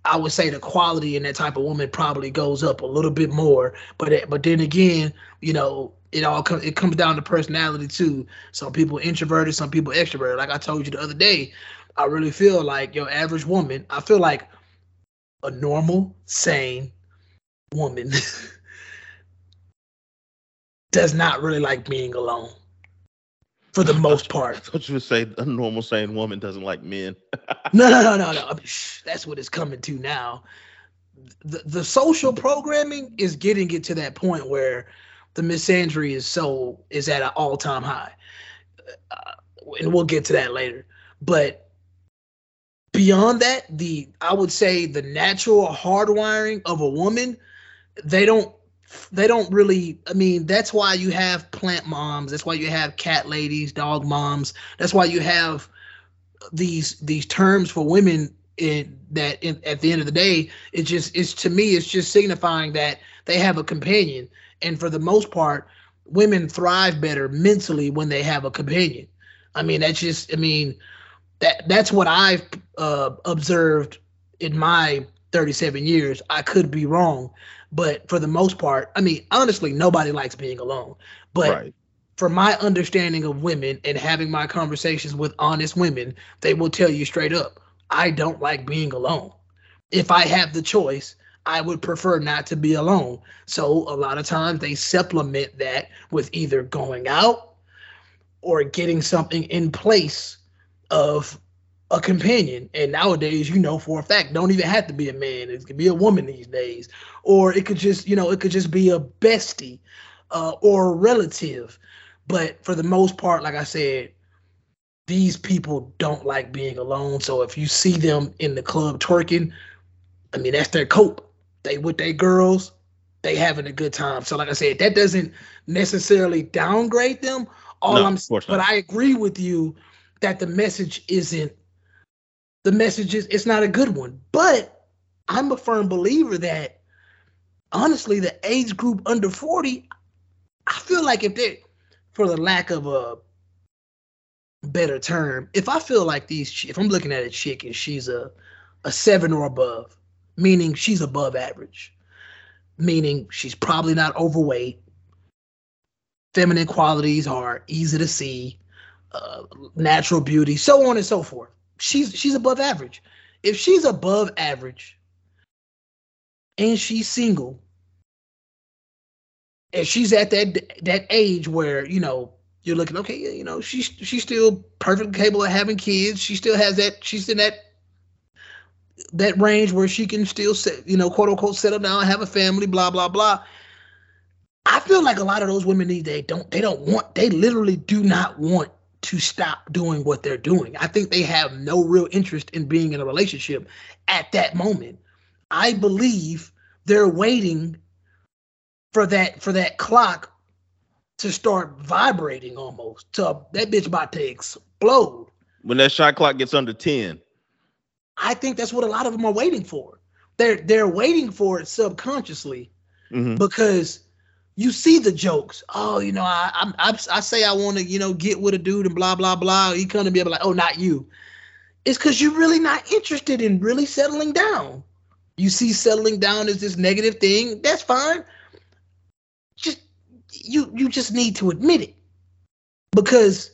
i would say the quality in that type of woman probably goes up a little bit more. But it- but then again you know it all it comes down to personality too. Some people introverted some people extroverted. Like i told you the other day i really feel like your average woman i feel like a normal sane woman does not really like being alone for the most part I thought you would say a normal sane woman doesn't like men. No, no, no, no, no. I mean, shh, that's what it's coming to now. The the social programming is getting it to that point where the misandry is so is at an all time high, uh, and we'll get to that later. But beyond that, the I would say the natural hardwiring of a woman, they don't they don't really i mean that's why you have plant moms. That's why you have cat ladies dog moms. That's why you have these these terms for women in that in, at the end of the day it just it's to me it's just signifying that they have a companion. And for the most part women thrive better mentally when they have a companion. I mean that's just i mean that that's what i've uh, observed in my 37 years. I could be wrong, but for the most part, I mean, honestly, nobody likes being alone. But right. from my understanding of women and having my conversations with honest women, they will tell you straight up, I don't like being alone. If I have the choice, I would prefer not to be alone. So a lot of times they supplement that with either going out or getting something in place of a companion. And nowadays, you know for a fact, don't even have to be a man. It could be a woman these days, or it could just, you know, it could just be a bestie uh, or a relative. But for the most part, like I said, these people don't like being alone. So if you see them in the club twerking, I mean that's their cope. They with their girls, they having a good time. So like I said, that doesn't necessarily downgrade them. All No, I'm but. I agree with you that the message isn't the message is it's not a good one. But I'm a firm believer that honestly, the age group under 40, I feel like if they for the lack of a better term, if I feel like these if I'm looking at a chick and she's a a seven or above, meaning she's above average, meaning she's probably not overweight, feminine qualities are easy to see, uh, natural beauty, so on and so forth. She's she's above average. If she's above average and she's single, and she's at that that age where you know you're looking okay, you know she's she's still perfectly capable of having kids. She still has that. She's in that that range where she can still set, you know, quote unquote, settle down, and have a family, blah blah blah. I feel like a lot of those women these days don't they don't want they literally do not want to stop doing what they're doing. I think they have no real interest in being in a relationship at that moment. I believe they're waiting for that for that clock to start vibrating almost. To that bitch about to explode. When that shot clock gets under 10, I think that's what a lot of them are waiting for. They're they're waiting for it subconsciously mhm, because you see the jokes. Oh, you know, I I, I say I want to, you know, get with a dude and blah blah blah. He come to be like, oh, not you. It's because you're really not interested in really settling down. You see settling down is this negative thing. That's fine. Just you you just need to admit it because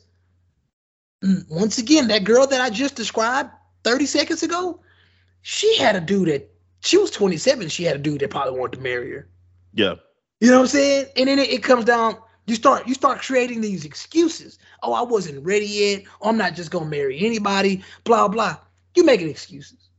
mm, once again, that girl that I just described 30 seconds ago, she had a dude that she was 27. She had a dude that probably wanted to marry her. yeah, You know what I'm saying? And then it, it comes down. You start you start creating these excuses. Oh, I wasn't ready yet. Oh, I'm not just gonna marry anybody. Blah blah. You making excuses.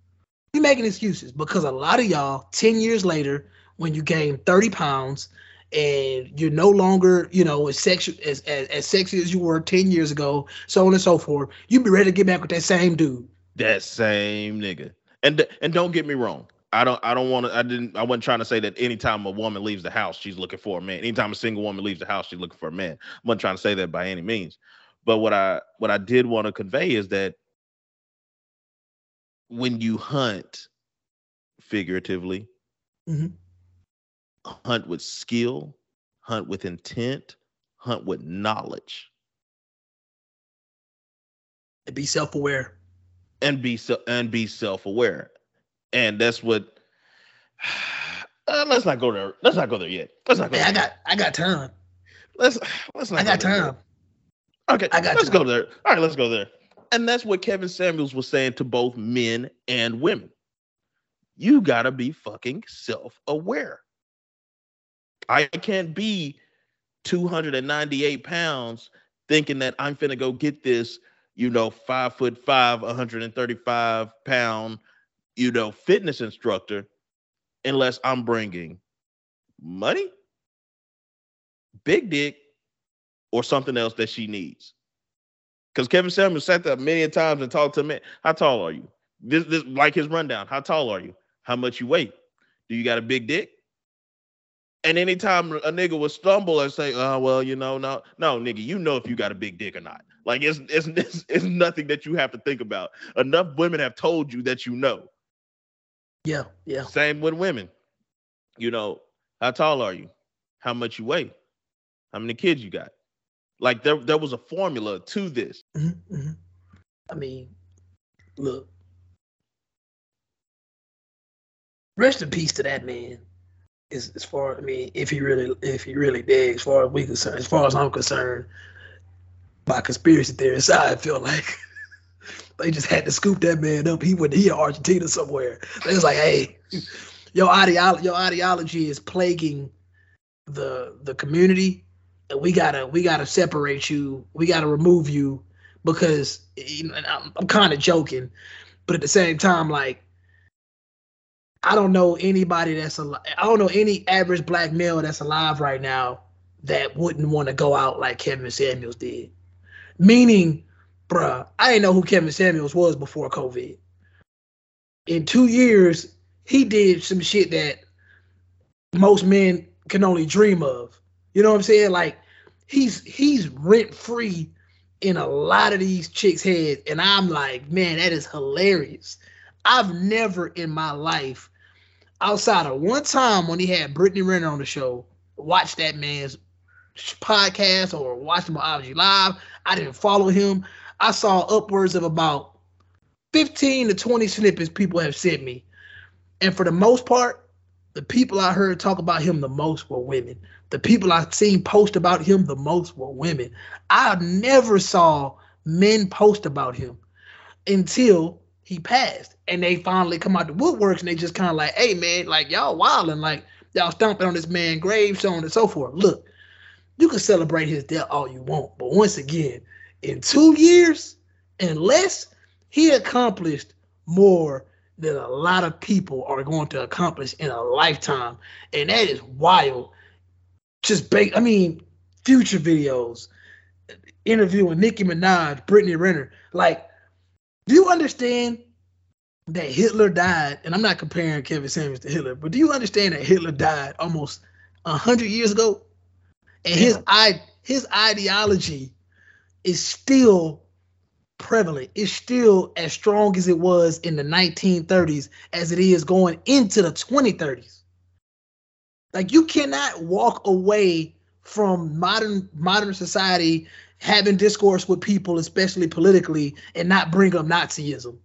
You making excuses because a lot of y'all, ten years later, when you gain 30 pounds and you're no longer, you know, as sexual as, as as sexy as you were 10 years ago, so on and so forth, you be ready to get back with that same dude. that same nigga. And and don't get me wrong. I don't I don't want to I didn't I wasn't trying to say that anytime a woman leaves the house, she's looking for a man. Anytime a single woman leaves the house, she's looking for a man. I wasn't trying to say that by any means. But what I what I did want to convey is that when you hunt figuratively, Mhm. hunt with skill, hunt with intent, hunt with knowledge, And be self-aware. and be se- and be self-aware. And that's what uh, let's not go there. Let's not go there yet. Let's not go Hey, I got I got time. let's let's not I go got there yet. time. Okay, I got let's time. go there. All right, let's go there. And that's what Kevin Samuels was saying to both men and women. You gotta be fucking self-aware. I can't be 298 pounds thinking that I'm finna go get this, you know, five foot five, 135 pound, you know, fitness instructor unless I'm bringing money, big dick, or something else that she needs. Because Kevin Samuels sat there many times and talked to me. How tall are you? This, this, like his rundown. How tall are you? How much you weigh? Do you got a big dick? And anytime a nigga would stumble and say, "Oh, well, you know, no, no, nigga, you know if you got a big dick or not." Like it's it's it's, it's nothing that you have to think about. Enough women have told you that you know. Yeah, yeah. Same with women. You know, how tall are you? How much you weigh? How many kids you got? Like there, there was a formula to this. hmm hmm I mean, look, rest in peace to that man. As, as far I mean, if he really if he really did, as far as we concerned, as far as I'm concerned, by conspiracy theory side, I feel like they just had to scoop that man up. He went he in Argentina somewhere. They was like, hey, your ideology your ideology is plaguing the the community, and we gotta we gotta separate you. We gotta remove you because I'm, I'm kind of joking, but at the same time, like I don't know anybody that's alive. I don't know any average black male that's alive right now that wouldn't want to go out like Kevin Samuels did. Meaning, bruh, I didn't know who Kevin Samuels was before COVID. In two years, he did some shit that most men can only dream of. You know what I'm saying? Like he's he's rent free in a lot of these chicks' heads, and I'm like, man, that is hilarious. I've never in my life, outside of one time when he had Brittany Renner on the show, watched that man's podcast or watched him on IG Live. I didn't follow him. I saw upwards of about 15 to 20 snippets people have sent me. And for the most part, the people I heard talk about him the most were women. The people I've seen post about him the most were women. I never saw men post about him until he passed. And they finally come out the woodworks and they just kind of like, hey man, like y'all wilding, like y'all stomping on this man's grave, so on and so forth. Look, you can celebrate his death all you want, but once again, in two years and less, he accomplished more than a lot of people are going to accomplish in a lifetime. And that is wild. Just big, I mean, future videos, interviewing Nicki Minaj, Brittany Renner. Like, do you understand that Hitler died? And I'm not comparing Kevin Samuels to Hitler, but do you understand that Hitler died almost hundred years ago? And his i his ideology is still prevalent. It's still as strong as it was in the 1930s as it is going into the 2030s. Like you cannot walk away from modern modern society having discourse with people, especially politically, and not bring up Nazism.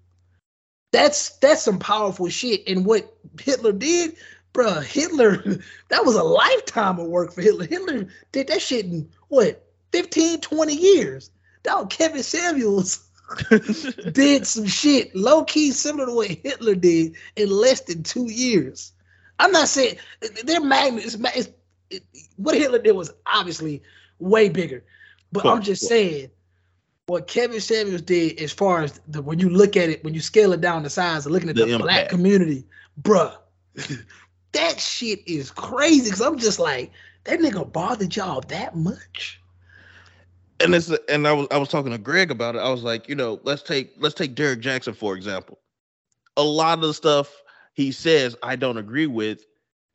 That's that's some powerful shit. And what Hitler did, bruh, Hitler, that was a lifetime of work for Hitler. Hitler did that shit in what 15, 20 years. Dog, Kevin Samuels did some shit low key similar to what Hitler did in less than two years. I'm not saying they're magnets. It, what Hitler did was obviously way bigger, but cool. I'm just saying what Kevin Samuels did as far as the when you look at it, when you scale it down the size of looking at the, the black community, bruh, that shit is crazy. Cause I'm just like, that nigga bothered y'all that much and it's and I was I was talking to Greg about it. I was like, you know, let's take let's take Derek Jackson for example. A lot of the stuff he says I don't agree with,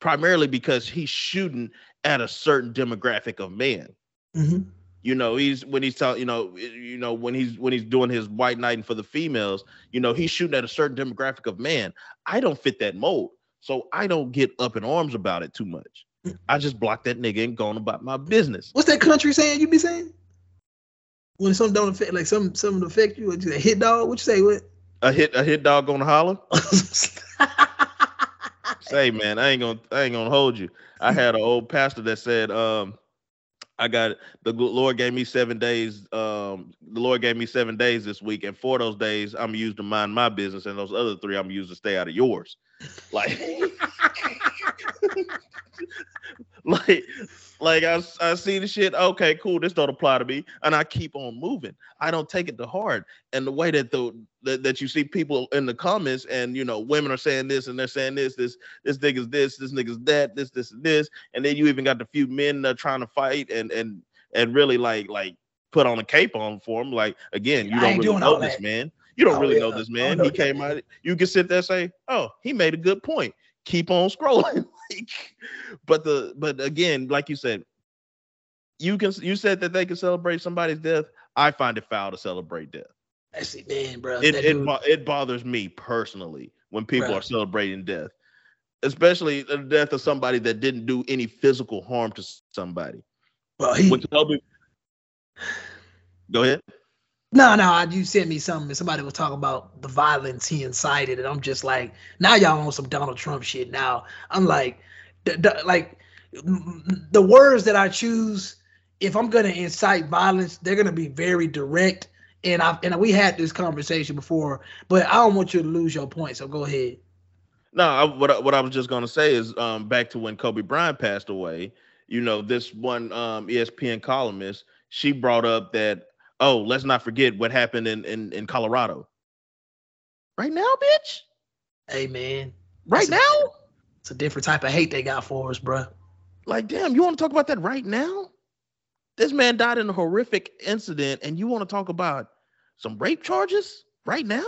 primarily because he's shooting at a certain demographic of man. Mm-hmm. You know, he's when he's telling you know you know when he's when he's doing his white knighting for the females. You know, he's shooting at a certain demographic of man. I don't fit that mold, so I don't get up in arms about it too much. Mm. I just block that nigga and going about my business. What's that country saying? You be saying? When something don't affect, like some something affect you, what you say, hit dog? What you say? What? A hit a hit dog gonna holler. say man, I ain't gonna I ain't gonna hold you. I had an old pastor that said, um, I got the Lord gave me seven days. Um, the Lord gave me seven days this week, and four of those days I'm used to mind my business, and those other three I'm used to stay out of yours. Like, like like I, I see the shit. Okay, cool. This don't apply to me, and I keep on moving. I don't take it to heart. And the way that the that, that you see people in the comments, and you know, women are saying this and they're saying this, this this nigga's this, this nigga's that, this this and this, and then you even got the few men that are trying to fight and and and really like like put on a cape on for him. Like again, you don't really know this man. You don't oh, really yeah. know this man. he came out. You can sit there and say, "Oh, he made a good point." Keep on scrolling. but the but again, like you said, you can you said that they can celebrate somebody's death. I find it foul to celebrate death. I see, man, bro. It it, it bothers me personally when people bro. are celebrating death, especially the death of somebody that didn't do any physical harm to somebody. Well, he. Which help me. Go ahead. No, no, you sent me something. Somebody was talking about the violence he incited, and I'm just like, now y'all on some Donald Trump shit. Now I'm like, the, the, like the words that I choose, if I'm gonna incite violence, they're gonna be very direct. And I and we had this conversation before, but I don't want you to lose your point. So go ahead. No, I, what I- what I was just gonna say is um, back to when Kobe Bryant passed away. You know, this one um, ESPN columnist she brought up that oh, let's not forget what happened in in, in Colorado. Right now, bitch. Hey man, Right That's a- now. it's a different type of hate they got for us, bro. Like, damn, you want to talk about that right now? This man died in a horrific incident, and you want to talk about some rape charges right now?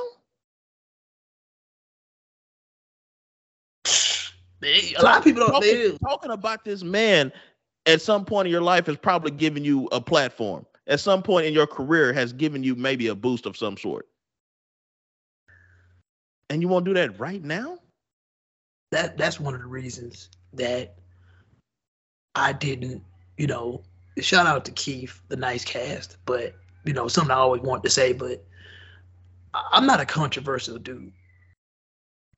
A lot of people don't. Talking, talking about this man at some point in your life has probably given you a platform. At some point in your career has given you maybe a boost of some sort. And you want to do that right now? that that's one of the reasons that I didn't, you know, shout out to Keith, the nice cast, but you know, something I always wanted to say, but I'm not a controversial dude.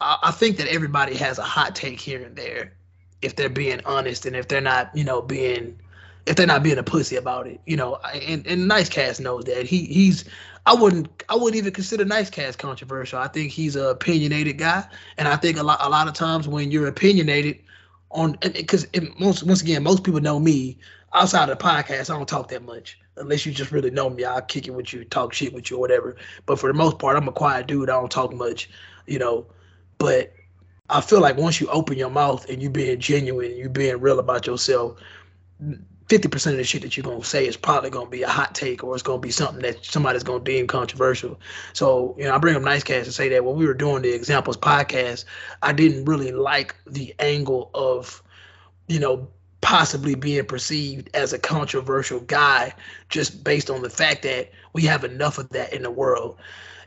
I, I think that everybody has a hot take here and there, if they're being honest and if they're not, you know, being if they're not being a pussy about it, you know, and, and Nice Cast knows that. He he's I wouldn't I wouldn't even consider Nice Cast controversial. I think he's a opinionated guy. And I think a lot a lot of times when you're opinionated on because most once again most people know me outside of the podcast I don't talk that much unless you just really know me I'll kick it with you talk shit with you or whatever but for the most part I'm a quiet dude I don't talk much you know but I feel like once you open your mouth and you're being genuine you're being real about yourself 50% of the shit that you're to say is probably to be a hot take or it's to be something that somebody's to deem controversial. So, you know, I bring up Nicecast to say that when we were doing the examples podcast, I didn't really like the angle of, you know, possibly being perceived as a controversial guy just based on the fact that we have enough of that in the world.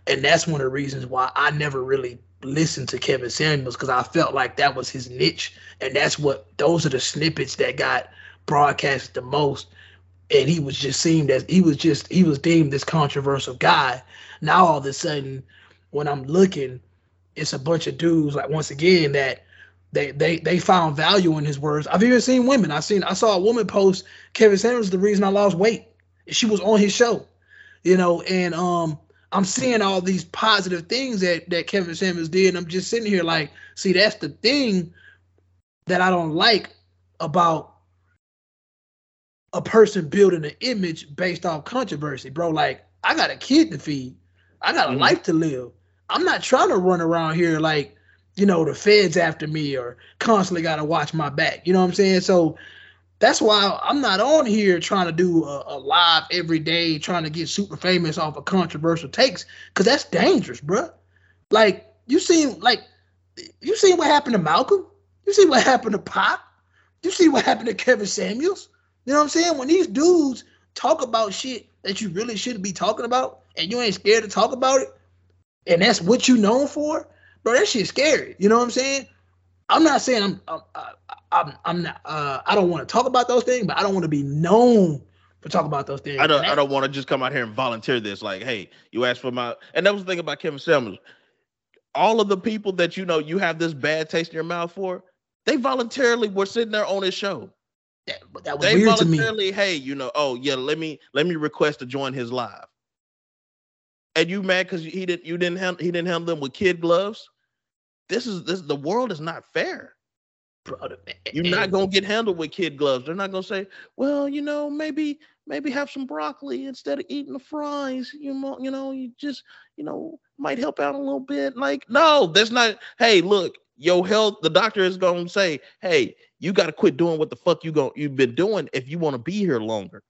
And that's one of the reasons why I never really listened to Kevin Samuels because I felt like that was his niche. And that's what, those are the snippets that got broadcast the most and he was just seen as he was just he was deemed this controversial guy. Now all of a sudden when i'm looking it's a bunch of dudes like once again that they they they found value in his words. I've even seen women. I seen i saw a woman post kevin samuels the reason i lost weight. She was on his show you know and um i'm seeing all these positive things that that kevin samuels did and i'm just sitting here like see that's the thing that i don't like about a person building an image based off controversy, bro. Like, I got a kid to feed, I got a Mhm. life to live. I'm not trying to run around here like, you know, the feds after me or constantly got to watch my back. You know what I'm saying? So that's why I'm not on here trying to do a, a live every day, trying to get super famous off of controversial takes, because that's dangerous, bro. Like, you seen, like, you seen what happened to Malcolm? You see what happened to Pop? You see what happened to Kevin Samuels? You know what I'm saying? When these dudes talk about shit that you really shouldn't be talking about, and you ain't scared to talk about it, and that's what you known for, bro, that shit's scary. You know what I'm saying? I'm not saying I'm I'm I'm, I'm not uh, I don't want to talk about those things, but I don't want to be known for talking about those things. I don't I don't want to just come out here and volunteer this. Like, hey, you asked for my and that was the thing about Kevin Samuels. All of the people that you know you have this bad taste in your mouth for, they voluntarily were sitting there on his show. That, that was They weird to me. voluntarily, hey, you know, oh yeah, let me let me request to join his live. And you mad because he didn't you didn't handle he didn't handle them with kid gloves? This is this the world is not fair. Eh, eh, You're eh, not gonna get handled with kid gloves. They're not gonna say, well, you know, maybe maybe have some broccoli instead of eating the fries. You know, you know, you just you know might help out a little bit. Like, no, that's not. Hey, look, your health. The doctor is gonna say, hey, you got to quit doing what the fuck you going you've been doing if you want to be here longer.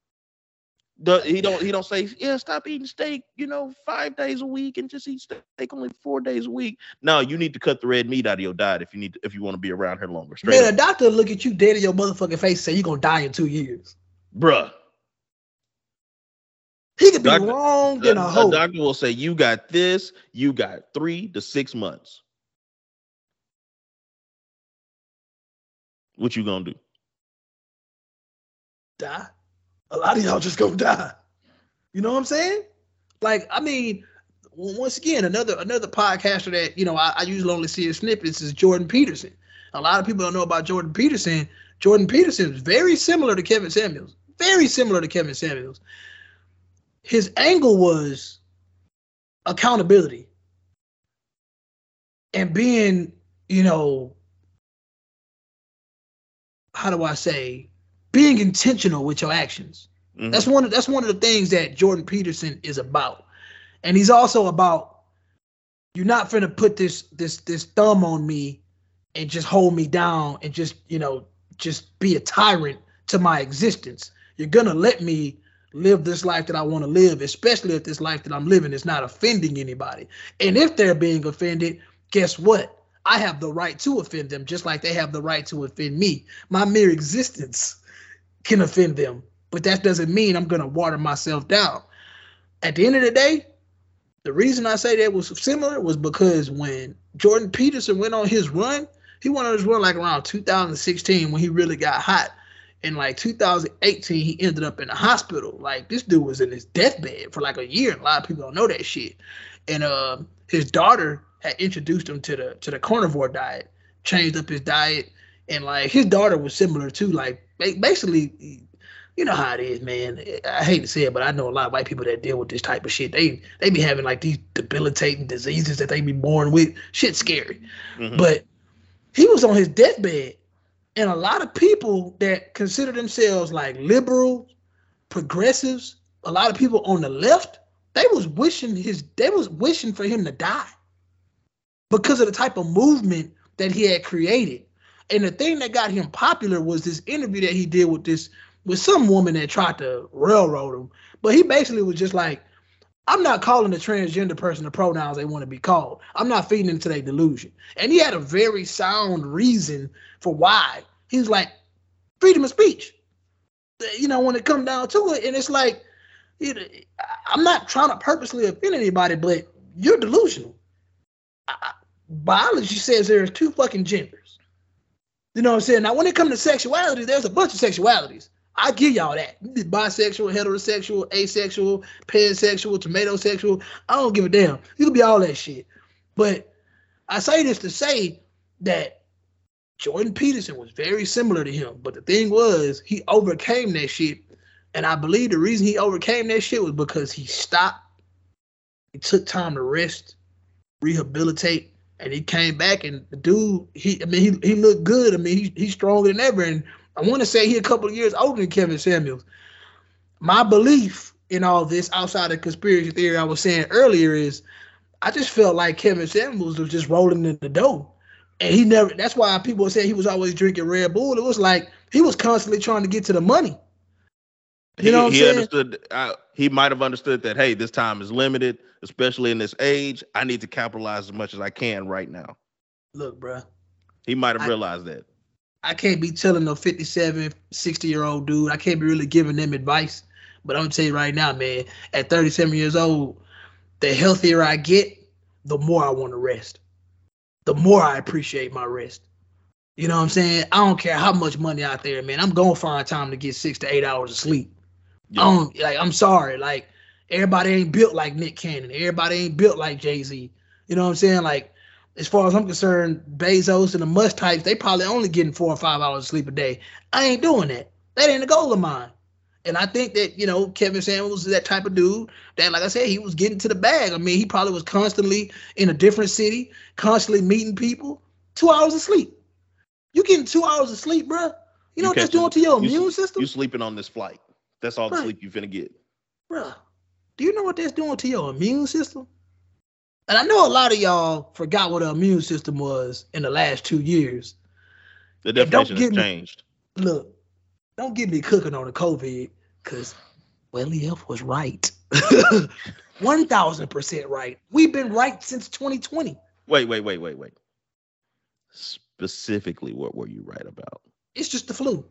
The, he don't he don't say yeah stop eating steak you know five days a week and just eat steak only four days a week. No, you need to cut the red meat out of your diet if you need to, if you want to be around here longer. Straight Man, up. a doctor look at you dead in your motherfucking face and say you're gonna die in two years. bruh. He could be Doctor- wrong than a the hoe. doctor will say you got this, you got three to six months. What you gonna do? die. A lot of y'all just gonna die. You know what I'm saying? Like, I mean, once again, another another podcaster that you know I, I usually only see his snippets is Jordan Peterson. A lot of people don't know about Jordan Peterson. Jordan Peterson is very similar to Kevin Samuels. Very similar to Kevin Samuels. His angle was accountability and being, you know, how do I say, being intentional with your actions. Mm-hmm. That's one of that's one of the things that Jordan Peterson is about. And he's also about you're not gonna put this this this thumb on me and just hold me down and just, you know, just be a tyrant to my existence. You're gonna let me live this life that I want to live, especially if this life that I'm living is not offending anybody. And if they're being offended, guess what? I have the right to offend them, just like they have the right to offend me. My mere existence can offend them, but that doesn't mean I'm going to water myself down. At the end of the day, the reason I say that was similar was because when Jordan Peterson went on his run, he went on his run like around 2016 when he really got hot. In like 2018, he ended up in the hospital. Like this dude was in his deathbed for like a year. And a lot of people don't know that shit. And uh, his daughter had introduced him to the to the carnivore diet, changed up his diet, and like his daughter was similar too. Like basically, you know how it is, man. I hate to say it, but I know a lot of white people that deal with this type of shit. They they be having like these debilitating diseases that they be born with. Shit, scary. Mm-hmm. But he was on his deathbed and a lot of people that consider themselves like liberals, progressives, a lot of people on the left, they was wishing his they was wishing for him to die because of the type of movement that he had created. And the thing that got him popular was this interview that he did with this with some woman that tried to railroad him. But he basically was just like, I'm not calling the transgender person the pronouns they want to be called. I'm not feeding into their delusion. And he had a very sound reason for why. He's like, freedom of speech. You know, when it comes down to it, and it's like, you know, I'm not trying to purposely offend anybody, but you're delusional. Biology says there's two fucking genders. You know what I'm saying? Now, when it comes to sexuality, there's a bunch of sexualities. I give y'all that. Bisexual, heterosexual, asexual, pansexual, tomato sexual. I don't give a damn. You can be all that shit. But I say this to say that Jordan Peterson was very similar to him. But the thing was, he overcame that shit. And I believe the reason he overcame that shit was because he stopped. He took time to rest, rehabilitate, and he came back. And the dude, he, I mean, he, he looked good. I mean, he, he's stronger than ever. And I want to say he a couple of years older than Kevin Samuels. My belief in all this, outside of conspiracy theory, I was saying earlier, is I just felt like Kevin Samuels was just rolling in the dough. And he never that's why people say he was always drinking Red Bull. It was like he was constantly trying to get to the money. You he, know he understood uh, he might have understood that hey, this time is limited, especially in this age. I need to capitalize as much as I can right now. Look, bro. He might have realized that. I can't be telling no 57, 60 year old dude. I can't be really giving them advice. But I'm gonna tell you right now, man, at 37 years old, the healthier I get, the more I want to rest. The more I appreciate my rest. You know what I'm saying? I don't care how much money out there, man. I'm gonna find time to get six to eight hours of sleep. Yeah. Um, like I'm sorry, like everybody ain't built like Nick Cannon. Everybody ain't built like Jay-Z. You know what I'm saying? Like as far as I'm concerned, Bezos and the Musk types, they probably only getting four or five hours of sleep a day. I ain't doing that. That ain't a goal of mine. And I think that, you know, Kevin Samuels is that type of dude that, like I said, he was getting to the bag. I mean, he probably was constantly in a different city, constantly meeting people. Two hours of sleep. You getting two hours of sleep, bro? You know you what that's doing to your immune system? You sleeping on this flight. That's all the sleep you finna get. Bro, do you know what that's doing to your immune system? And I know a lot of y'all forgot what the immune system was in the last two years. The definition has changed. Me, look, don't get me cooking on the COVID because Welly F was right. 1000% right. We've been right since 2020. Wait, wait, wait, wait, wait. Specifically, what were you right about? It's just the flu.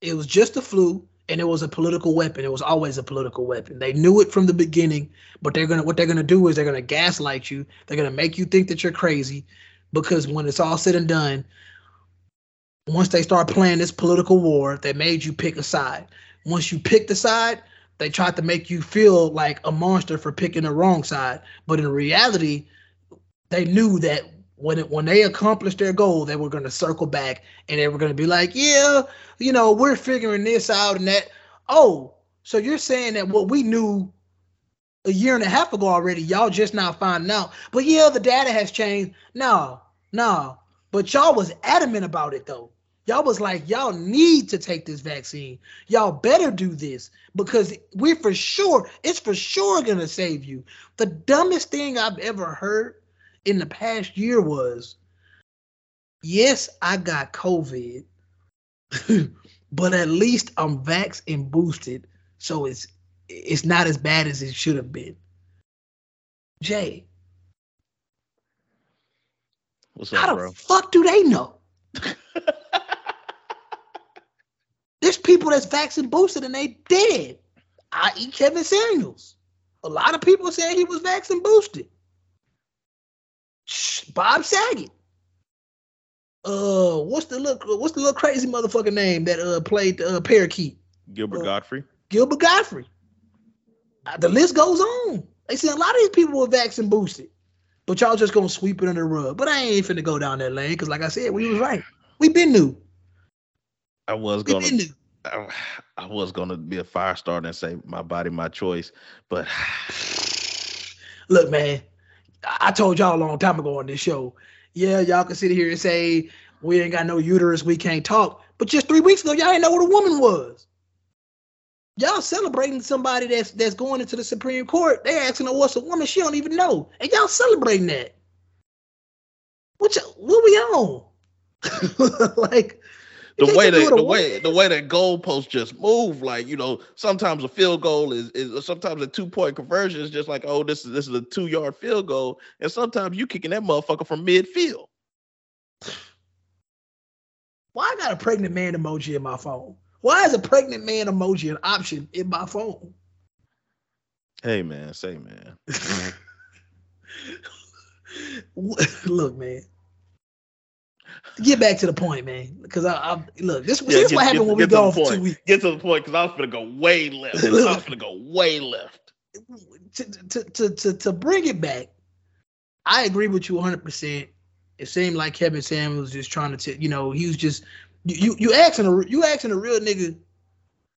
It was just the flu and it was a political weapon. It was always a political weapon. They knew it from the beginning, but they're gonna what they're gonna do is they're gonna gaslight you. They're gonna make you think that you're crazy, because when it's all said and done, once they start playing this political war, they made you pick a side. Once you pick the side, they tried to make you feel like a monster for picking the wrong side. But in reality, they knew that when it, when they accomplished their goal, they were going to circle back and they were going to be like, yeah, you know, we're figuring this out and that. Oh, so you're saying that what we knew a year and a half ago already, y'all just now finding out. But yeah, the data has changed. No, no. But y'all was adamant about it though. Y'all was like, y'all need to take this vaccine. Y'all better do this because we're for sure, it's for sure gonna save you. The dumbest thing I've ever heard in the past year was, yes, I got COVID, but at least I'm vaxxed and boosted, so it's it's not as bad as it should have been. Jay, What's up, how up, the fuck do they know? There's people that's vaccine boosted and they dead. I.e. Kevin Samuels. A lot of people saying he was vaccine boosted. Bob Saget. Uh, what's the look? what's the little crazy motherfucker name that uh played uh parakeet? Gilbert Uh, Gottfried. Gilbert Gottfried. Uh, the list goes on. They say a lot of these people were vaccine boosted, but y'all just gonna sweep it under the rug. But I ain't finna go down that lane because, like I said, we was right. We been new. I was We gonna. I, I was gonna be a fire starter and say my body, my choice, but Look, man, I told y'all a long time ago on this show. Yeah, y'all can sit here and say we ain't got no uterus, we can't talk. But just three weeks ago, y'all ain't know what a woman was. Y'all celebrating somebody that's that's going into the Supreme Court. They asking her what's a woman. She don't even know, and y'all celebrating that. What what we on? like the way that the way the way that goalposts just move, like you know, sometimes a field goal is is sometimes a two point conversion is just like, oh, this is this is a two yard field goal, and sometimes you kicking that motherfucker from midfield. Why I got a pregnant man emoji in my phone? Why is a pregnant man emoji an option in my phone? Hey man, say man, look, man. Get back to the point, man. Because I, I look this. Yeah, this get- what happened get- when we get to the gone for two weeks. get to the point because I was gonna go way left. I was gonna go way left. To, to, to, to, to bring it back, I agree with you 100. percent It seemed like Kevin Samuels was just trying to, t- you know, he was just you you, you asking a you asking a real nigga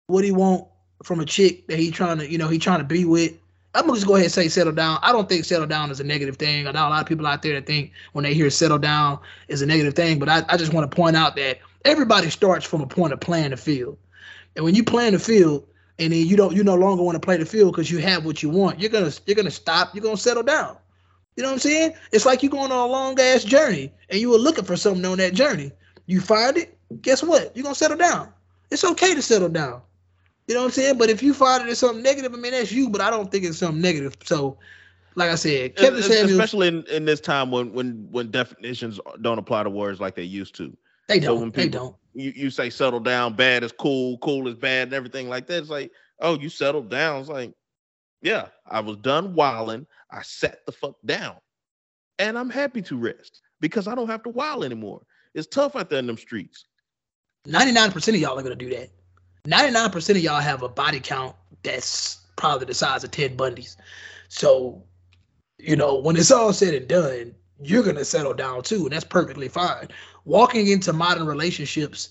what he want from a chick that he trying to, you know, he trying to be with. I'm gonna just go ahead and say settle down. I don't think settle down is a negative thing. I know a lot of people out there that think when they hear settle down is a negative thing, but I, I just want to point out that everybody starts from a point of playing the field. And when you play the field and then you don't you no longer want to play the field because you have what you want, you're gonna you're gonna stop, you're gonna settle down. You know what I'm saying? It's like you're going on a long ass journey and you were looking for something on that journey. You find it, guess what? You're gonna settle down. It's okay to settle down. You know what I'm saying? But if you find it as something negative, I mean that's you, but I don't think it's something negative. So, like I said, Kevin Samuels, especially in, in this time when when when definitions don't apply to words like they used to. they don't. when they people- don't. You you say settle down, bad is cool, cool is bad, and everything like that. It's like, oh, you settled down. It's like, yeah, I was done wilding. I sat the fuck down, and I'm happy to rest because I don't have to wild anymore. It's tough out there in them streets. 99% of y'all are gonna do that. 99% of y'all have a body count that's probably the size of Ted Bundy's. So, you know, when it's all said and done, you're gonna settle down too, and that's perfectly fine. Walking into modern relationships,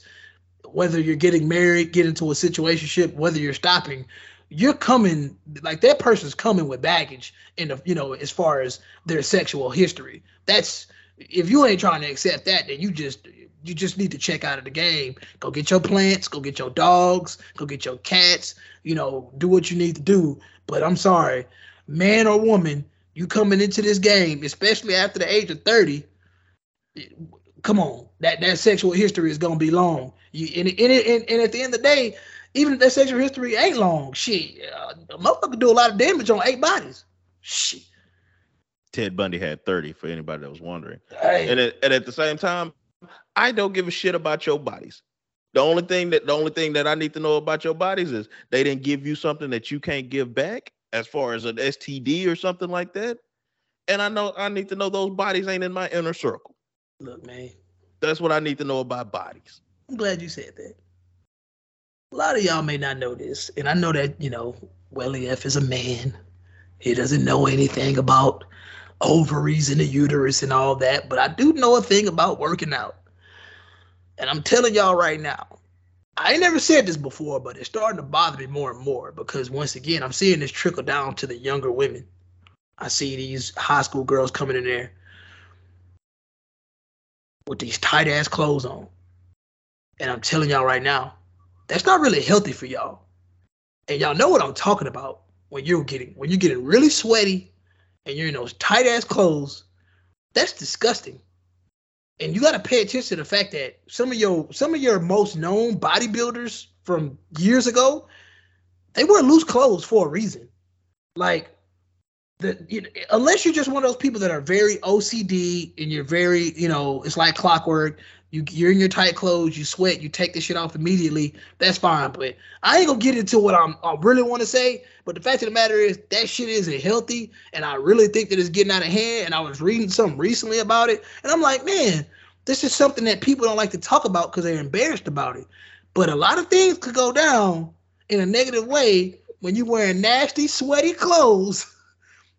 whether you're getting married, get into a situationship, whether you're stopping, you're coming like that person's coming with baggage in the you know as far as their sexual history. That's if you ain't trying to accept that, then you just you just need to check out of the game. Go get your plants, go get your dogs, go get your cats, you know, do what you need to do. But I'm sorry, man or woman, you coming into this game, especially after the age of 30, come on, that that sexual history is gonna be long. You and and, and, and at the end of the day, even if that sexual history ain't long, shit, uh, a motherfucker do a lot of damage on eight bodies. Shit. Ted Bundy had 30 for anybody that was wondering. Hey, And at, and at the same time, I don't give a shit about your bodies. The only thing that the only thing that I need to know about your bodies is they didn't give you something that you can't give back, as far as an STD or something like that. And I know I need to know those bodies ain't in my inner circle. look, man, That's what I need to know about bodies. I'm glad you said that. A lot of y'all may not know this, and I know that you know Welly F is a man. He doesn't know anything about ovaries and the uterus and all that, but I do know a thing about working out. And I'm telling y'all right now, I ain't never said this before, but it's starting to bother me more and more because once again, I'm seeing this trickle down to the younger women. I see these high school girls coming in there with these tight ass clothes on. And I'm telling y'all right now, that's not really healthy for y'all. And y'all know what I'm talking about when you're getting when you're getting really sweaty and you're in those tight ass clothes. That's disgusting. And you got to pay attention to the fact that some of your some of your most known bodybuilders from years ago, they wear loose clothes for a reason. Like the you know, unless you're just one of those people that are very OCD and you're very, you know, it's like clockwork. You you're in your tight clothes, you sweat, you take this shit off immediately. That's fine, but I ain't gonna get into what I'm I really want to say. But the fact of the matter is that shit isn't healthy, and I really think that it's getting out of hand. And I was reading something recently about it, and I'm like, man, this is something that people don't like to talk about because they're embarrassed about it. But a lot of things could go down in a negative way when you're wearing nasty, sweaty clothes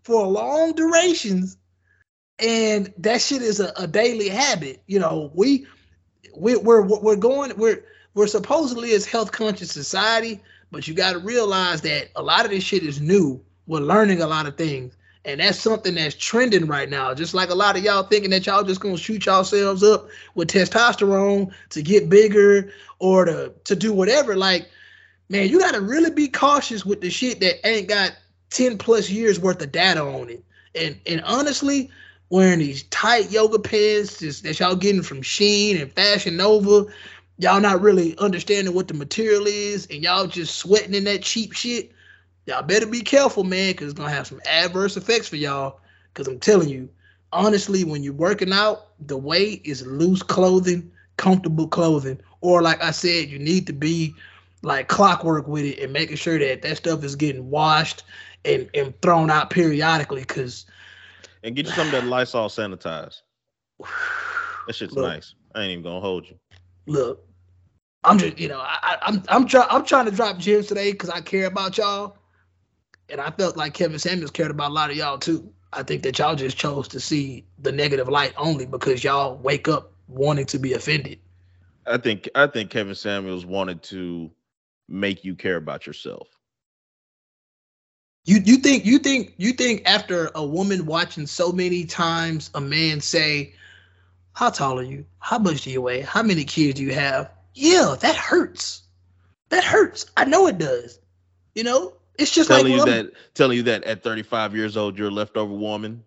for long durations. And that shit is a, a daily habit you know we, we we're we're going we're we're supposedly as health conscious society but you got to realize that a lot of this shit is new. We're learning a lot of things. And that's something that's trending right now. Just like a lot of y'all thinking that y'all just gonna shoot yourselves up with testosterone to get bigger or to to do whatever. Like man you got to really be cautious with the shit that ain't got 10 plus years worth of data on it. And and honestly, wearing these tight yoga pants just, that y'all getting from Shein and Fashion Nova, y'all not really understanding what the material is, and y'all just sweating in that cheap shit. Y'all better be careful, man, because it's gonna have some adverse effects for y'all. Because I'm telling you, honestly, when you're working out, the way is loose clothing, comfortable clothing, or like I said, you need to be like clockwork with it and making sure that that stuff is getting washed and, and thrown out periodically because and get you some of that Lysol sanitize. That shit's look, nice. I ain't even gonna hold you. Look, I'm just you know I, I'm I'm trying I'm trying to drop gems today because I care about y'all, and I felt like Kevin Samuels cared about a lot of y'all too. I think that y'all just chose to see the negative light only because y'all wake up wanting to be offended. I think I think Kevin Samuels wanted to make you care about yourself. You you think you think you think after a woman watching so many times a man say, "How tall are you? How much do you weigh? How many kids do you have?" Yeah, that hurts. That hurts. I know it does. You know, it's just telling like you that telling you that at 35 years old you're a leftover woman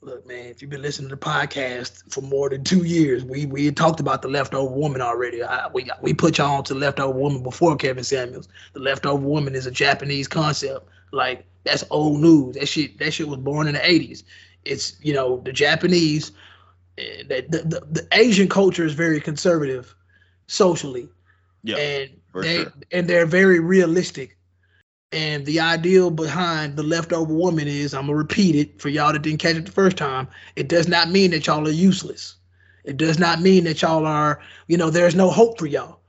look, man, if you've been listening to the podcast for more than two years, we we had talked about the leftover woman already. I, we we put y'all on to the leftover woman before Kevin Samuels. The leftover woman is a Japanese concept. Like that's old news. That shit that shit was born in the eighties. It's you know the Japanese, eh, the, the, the, the Asian culture is very conservative socially. Yeah, and they sure. and they're very realistic and the ideal behind the leftover woman is I'm gonna repeat it for y'all that didn't catch it the first time. It does not mean that y'all are useless. It does not mean that y'all are, you know, there's no hope for y'all.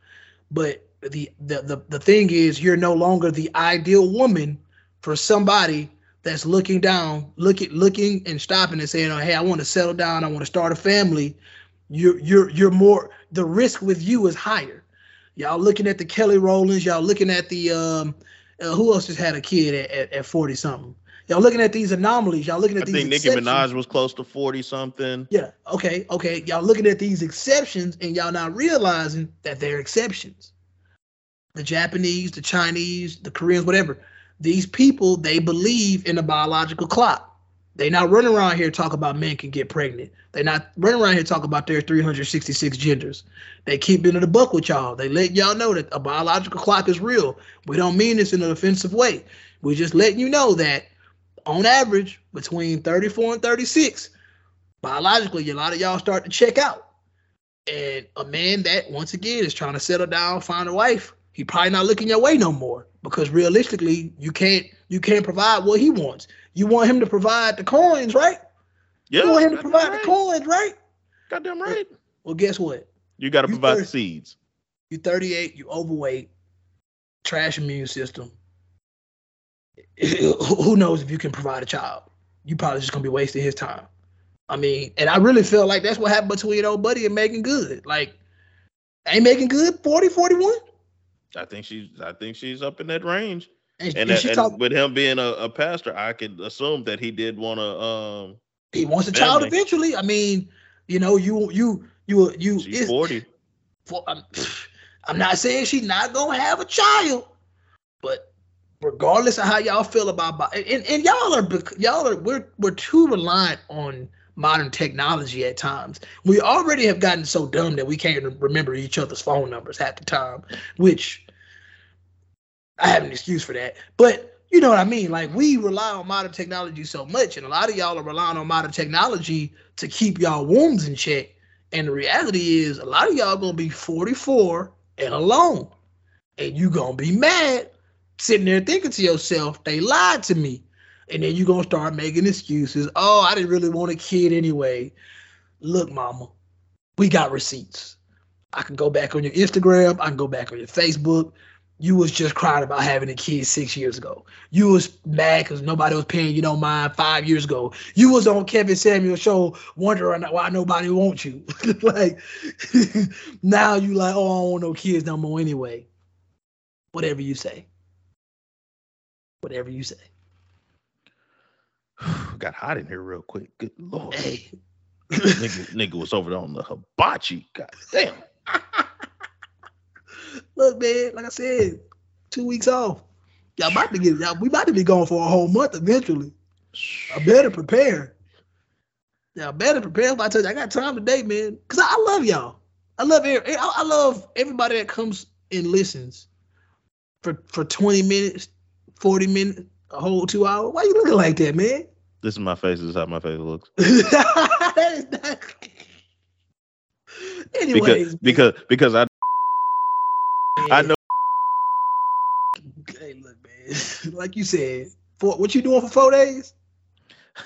But the the the, the thing is you're no longer the ideal woman for somebody that's looking down, looking looking and stopping and saying, oh, hey, I want to settle down, I want to start a family. You're you're you're more the risk with you is higher. Y'all looking at the Kelly Rowlands, y'all looking at the um uh, who else just had a kid at, at, at 40 something? Y'all looking at these anomalies. Y'all looking at I these. I think Nicki Minaj was close to 40 something. Yeah. Okay. Okay. Y'all looking at these exceptions and y'all not realizing that they're exceptions. The Japanese, the Chinese, the Koreans, whatever. These people, they believe in a biological clock. They not running around here talk about men can get pregnant. They not running around here talk about their 366 genders. They keep in the buck with y'all. They let y'all know that a biological clock is real. We don't mean this in an offensive way. We're just letting you know that on average, between 34 and 36, biologically, a lot of y'all start to check out. And a man that, once again, is trying to settle down, find a wife, he probably not looking your way no more because realistically, you can't you can't provide what he wants. You want him to provide the coins, right? Yeah. You want him to provide right. the coins, right? Goddamn right. Well, well guess what? You got to provide 30, the seeds. You're 38, you overweight. trash immune system, who knows if you can provide a child? You probably just gonna be wasting his time. I mean, and I really feel like that's what happened between your old buddy and Meagan Good. Like, ain't Meagan Good 40, 41? I think she's I think she's up in that range. And, And, and talk, with him being a, a pastor, I could assume that he did want to. Um, he wants a child eventually. I mean, you know, you you you you she's forty. for, I'm, I'm not saying she's not gonna have a child, but regardless of how y'all feel about and, and y'all are y'all are we're we're too reliant on modern technology at times. We already have gotten so dumb that we can't remember each other's phone numbers half the time, which I have an excuse for that. But you know what I mean? Like we rely on modern technology so much, and a lot of y'all are relying on modern technology to keep y'all wombs in check. And the reality is, a lot of y'all gonna be 44 and alone, and you gonna be mad, sitting there thinking to yourself, "They lied to me," and then you gonna start making excuses. Oh, I didn't really want a kid anyway. Look, mama, we got receipts. I can go back on your Instagram. I can go back on your Facebook. You was just crying about having a kid six years ago. You was mad because nobody was paying you no mind five years ago. You was on Kevin Samuels' show wondering why nobody wants you. like now you like, oh, I don't want no kids no more anyway. Whatever you say. Whatever you say. Got hot in here real quick. Good lord, Hey. nigga, nigga was over there on the hibachi. God damn. Look, man, like I said, two weeks off. Y'all about to get y'all, we about to be gone for a whole month eventually. I better prepare. Y'all better prepare. If I tell you, I got time today, man. Cause I, I love y'all. I love every, I, I love everybody that comes and listens for for 20 minutes, 40 minutes, a whole two hours. Why you looking like that, man? This is my face. This is how my face looks. that is not. Anyways, Because because because I I know Hey, look, man. Like you said, for what you doing for four days?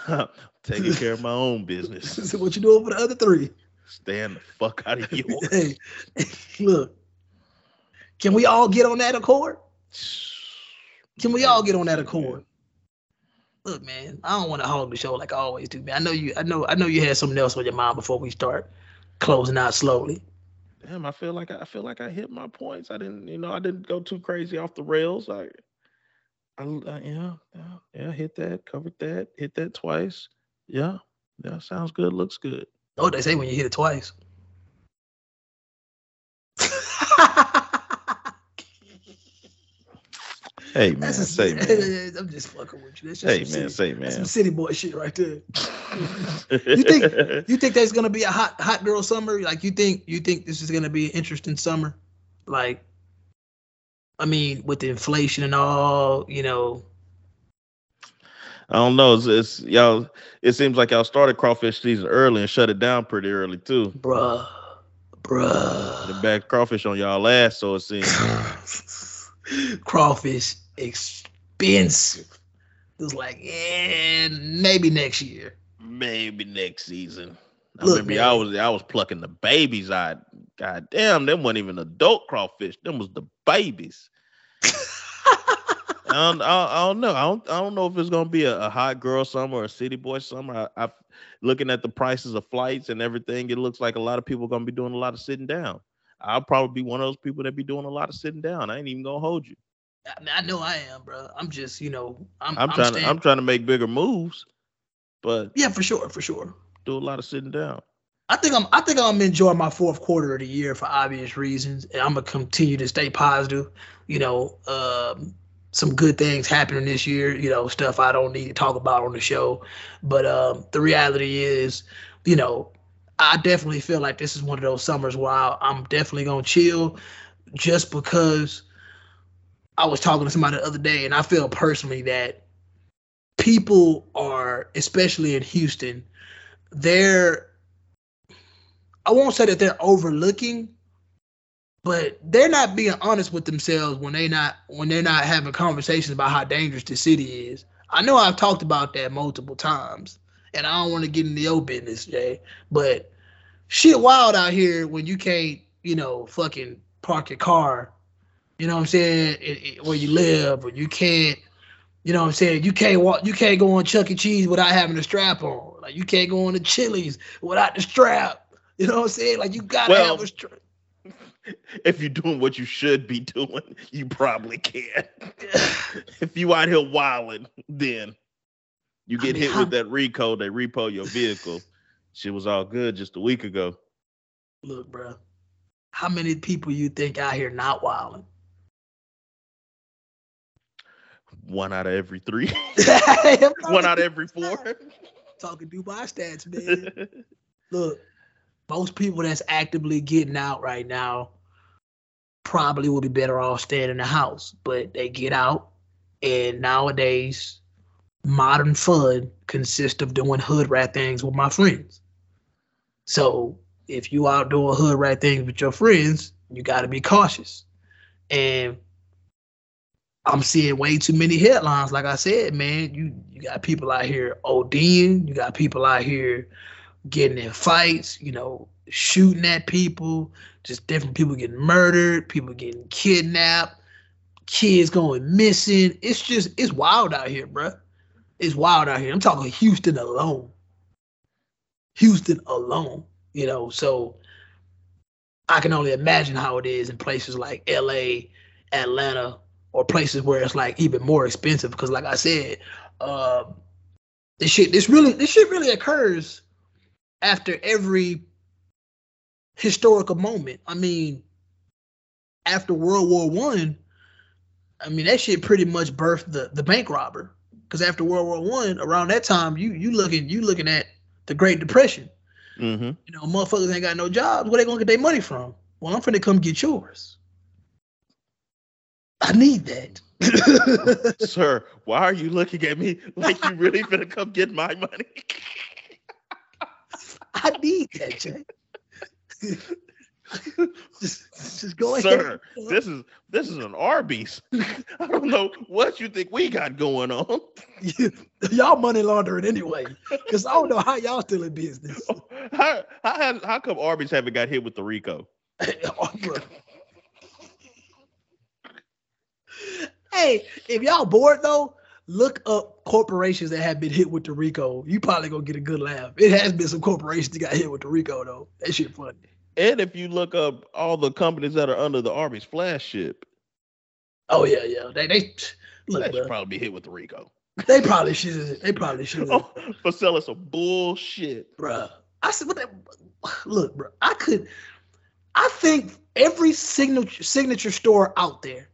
taking care of my own business. what you doing for the other three? Stand the fuck out of yours. hey, look. Can we all get on that accord? Can we all get on that accord? Look, man, I don't want to hog the show like I always do, man. I know you. I know. I know you had something else on your mind before we start closing out slowly. Damn, I feel like I, I feel like I hit my points. I didn't, you know, I didn't go too crazy off the rails. I, I, I yeah, yeah, yeah, hit that, covered that, hit that twice. Yeah, yeah, sounds good, looks good. Oh, they say when you hit it twice. Hey man, That's a, say man, I'm just fucking with you. That's just hey some man, city, say that's some city boy shit right there. You think- You think there's gonna be a hot hot girl summer? Like you think you think this is gonna be an interesting summer? Like, I mean, with the inflation and all, you know. I don't know. It's, it's y'all. It seems like y'all started crawfish season early and shut it down pretty early too. Bruh, bruh. The back crawfish on y'all ass, so it seems. Crawfish expensive. It was like, yeah, maybe next year. Maybe next season. I Look, remember I was I was plucking the babies out. God damn, them wasn't even adult crawfish. Them was the babies. I don't, I, I don't know. I don't, I don't know if it's gonna be a, a hot girl summer or a city boy summer. I, I looking at the prices of flights and everything, it looks like a lot of people are gonna be doing a lot of sitting down. I'll probably be one of those people that be doing a lot of sitting down. I ain't even gonna hold you. I, mean, I know I am, bro. I'm just, you know, I'm, I'm, trying to I'm trying to make bigger moves, but yeah, for sure, for sure. do a lot of sitting down. I think I'm I think I'm enjoying my fourth quarter of the year for obvious reasons. And I'm gonna continue to stay positive. You know, um, some good things happening this year, you know, stuff I don't need to talk about on the show. But um, the reality is, you know, I definitely feel like this is one of those summers where I, I'm definitely gonna chill just because I was talking to somebody the other day and I feel personally that people are, especially in Houston, they're I won't say that they're overlooking, but they're not being honest with themselves when they not when they're not having conversations about how dangerous the city is. I know I've talked about that multiple times, and I don't want to get into your business, Jay, but shit wild out here when you can't, you know, fucking park your car, You know what I'm saying? It, it- where you live, or you can't. You know what I'm saying? You can't walk. You can't go on Chuck E. Cheese without having a strap on. Like you can't go on the Chili's without the strap. You know what I'm saying? Like you gotta Well, have a strap. If you're doing what you should be doing, you probably can. if you out here wilding, then you I get mean, hit how- with that repo, they repo your vehicle. Shit was all good just a week ago. Look, bro. How many people you think out here not wilding? One out of every three. One out of every four. Talking Dubai stats, man. Look, most people that's actively getting out right now probably would be better off staying in the house, but they get out, and nowadays, modern fun consists of doing hood rat things with my friends. So if you out doing hood rat things with your friends, you got to be cautious. And I'm seeing way too many headlines. Like I said, man, you you got people out here ODing, you got people out here getting in fights, you know, shooting at people, just different people getting murdered, people getting kidnapped, kids going missing. It's just it's wild out here, bruh. It's wild out here. I'm talking Houston alone. Houston alone, you know, so I can only imagine how it is in places like LA, Atlanta, or places where it's like even more expensive. Because like I said, um, this shit, this really, this shit really occurs after every historical moment. I mean, after World War One, I, mean that shit pretty much birthed the the bank robber. Because after World War One, around that time, you you looking you looking at the Great Depression. hmm You know, motherfuckers ain't got no jobs. Where they gonna get their money from? Well, I'm finna come get yours. I need that. Sir, why are you looking at me like you really finna come get my money? I need that, Jay. just, just go ahead. Sir, this is this is an Arby's. I don't know what you think we got going on. y'all money laundering anyway, because I don't know how y'all still in business. How, how how come Arby's haven't got hit with the RICO? Hey, if y'all bored though, look up corporations that have been hit with the RICO. You probably gonna get a good laugh. It has been some corporations that got hit with the RICO though. That shit funny. And if you look up all the companies that are under the Arby's flagship, Oh yeah, yeah. They they look, they should bro, probably be hit with the RICO they probably should. They probably should. oh, for selling some bullshit. bruh. I said, what that, look, bro. I could, I think every signature signature store out there,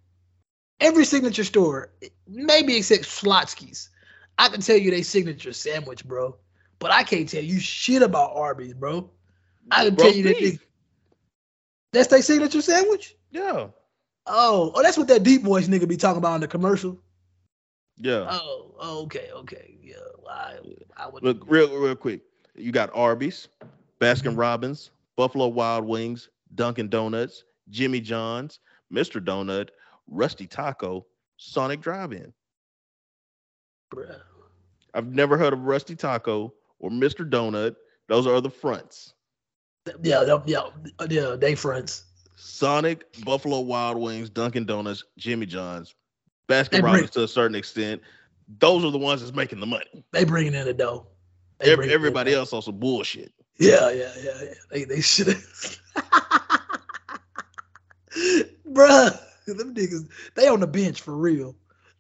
every signature store, maybe except Schlotzsky's, I can tell you they signature sandwich, bro. But I can't tell you shit about Arby's, bro. I can tell you that they- that's their signature sandwich. Yeah, Oh, oh, that's what that deep voice nigga be talking about in the commercial. yeah. Oh, oh, okay, okay, yeah. I, I would. Look, real real quick. You got Arby's, Baskin mm-hmm. Robbins, Buffalo Wild Wings, Dunkin' Donuts, Jimmy John's, Mr. Donut, Rusty Taco, Sonic Drive-In. bruh. I've never heard of Rusty Taco or Mr. Donut. Those are the fronts. Yeah, yeah, yeah. They fronts. Sonic, Buffalo Wild Wings, Dunkin' Donuts, Jimmy John's, Baskin Robbins to a certain extent. Those are the ones that's making the money. They bringing in the dough. Every, everybody else on some bullshit. Yeah, yeah, yeah, yeah. They they should. Bruh, them niggas, they on the bench for real.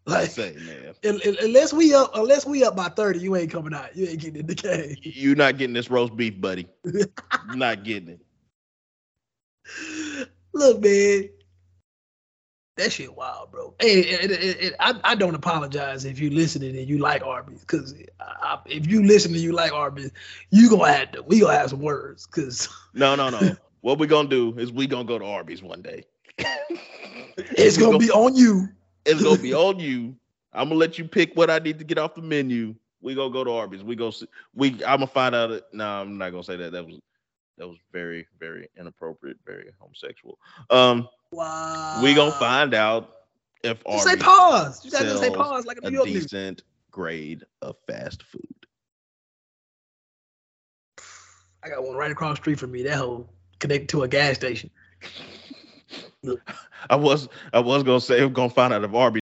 Like, Say, man, un- un- unless we up, unless we up by thirty, you ain't coming out. You ain't getting in the game. you're not getting this roast beef, buddy. Not getting it. Look, man, that shit wild, bro. Hey, it, it, it, I, I don't apologize if you listening and you like Arby's, because if you listen and you like Arby's, you gonna have to. We gonna have some words, because No, no, no. what we gonna do is we gonna go to Arby's one day. It's We gonna be on you. It's gonna be on you. I'm gonna let you pick what I need to get off the menu. We gonna go to Arby's. We go. See, we. I'm gonna find out. It, no, I'm not gonna say that. That was that was very very inappropriate, very homosexual. Um, Wow. we gonna find out if Just say pause. You gotta say pause like a a New York nigga. decent grade of fast food. I got one right across the street from me. That whole connected to a gas station. I was I was gonna say I'm gonna find out if Arby.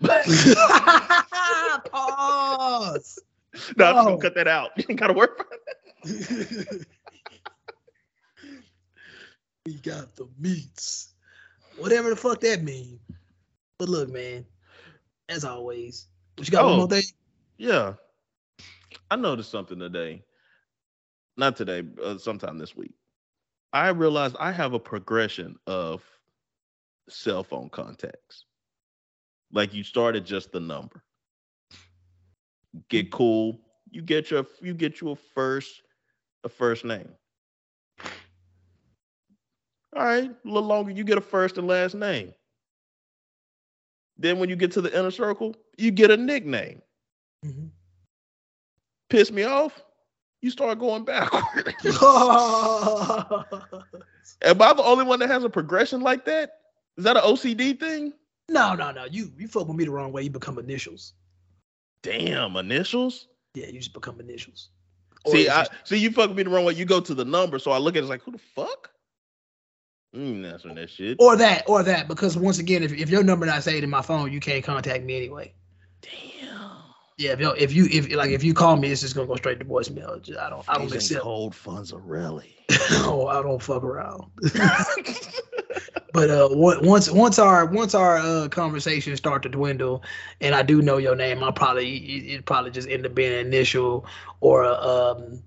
Pause. No, I'm just gonna cut that out. You ain't gotta it. we got the meats. Whatever the fuck that mean. But look, man, as always, what you got one Oh. more thing? Yeah, I noticed something today. Not today, uh, sometime this week. I realized I have a progression of cell phone contacts. Like you start at just the number. Get cool. You get your you get you a first a first name. All right, a little longer, you get a first and last name. Then when you get to the inner circle, you get a nickname. Mm-hmm. Piss me off, you start going backward. Am I the only one that has a progression like that? Is that an OCD thing? no, no, no. You you fuck with me the wrong way. You become initials. Damn, initials. Yeah, you just become initials. Or See, I just- see you fucking me the wrong way. You go to the number, so I look at it it's like, who the fuck? Mm, that's when that shit. or that, or that, because once again, if, if your number not saved in my phone, you can't contact me anyway. Damn. Yeah, if you if you if like if you call me, it's just gonna go straight to voicemail. Just- I don't I don't accept. cold really. oh, I don't fuck around. but uh, once once our once our uh, conversations start to dwindle, and I do know your name, I'll probably it, probably just end up being an initial or a um,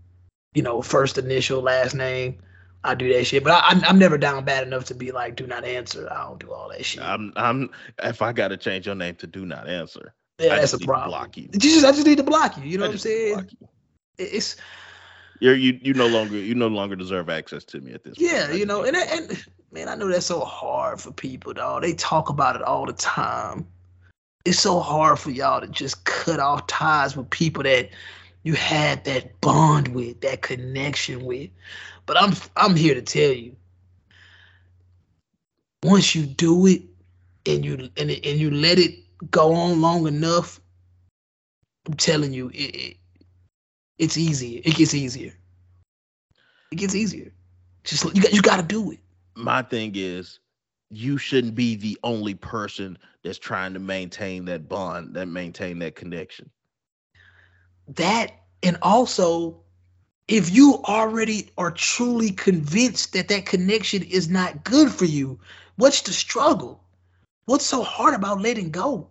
you know, first initial, last name. I do that shit, but I, I'm I'm never down bad enough to be like, do not answer. I don't do all that shit. I'm I'm if I gotta change your name to do not answer. Yeah, I that's just a need to problem. Block you. You just I just need to block you. You know I what I'm just need to saying? you. It's You're you you no longer you no longer deserve access to me at this. Yeah, I you know, and and man, I know that's so hard for people, dog. They talk about it all the time. It's so hard for y'all to just cut off ties with people that you had that bond with, that connection with. But I'm I'm here to tell you, once you do it and you and and you let it go on long enough, I'm telling you, it, it it's easier. It gets easier. It gets easier. Just you got you got to do it. my thing is you shouldn't be the only person that's trying to maintain that bond, that maintain that connection. that and also if you already are truly convinced that that connection is not good for you what's the struggle what's so hard about letting go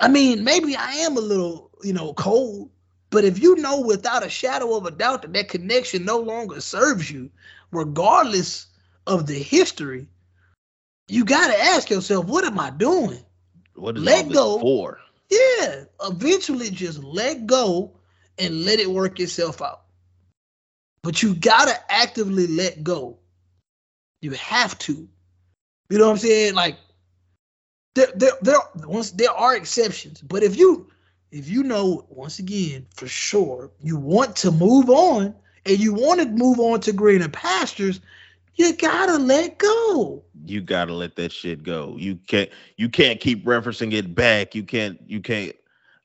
i mean maybe i am a little you know cold but if you know without a shadow of a doubt that that connection no longer serves you regardless of the history you got to ask yourself what am i doing What is Let go. for? yeah, eventually just let go and let it work itself out. But you gotta actively let go. You have to. You know what I'm saying? Like there, there, there once there are exceptions, but if you if you know once again for sure you want to move on and you want to move on to greener pastures, you gotta let go. You gotta let that shit go. You can't you can't keep referencing it back. You can't you can't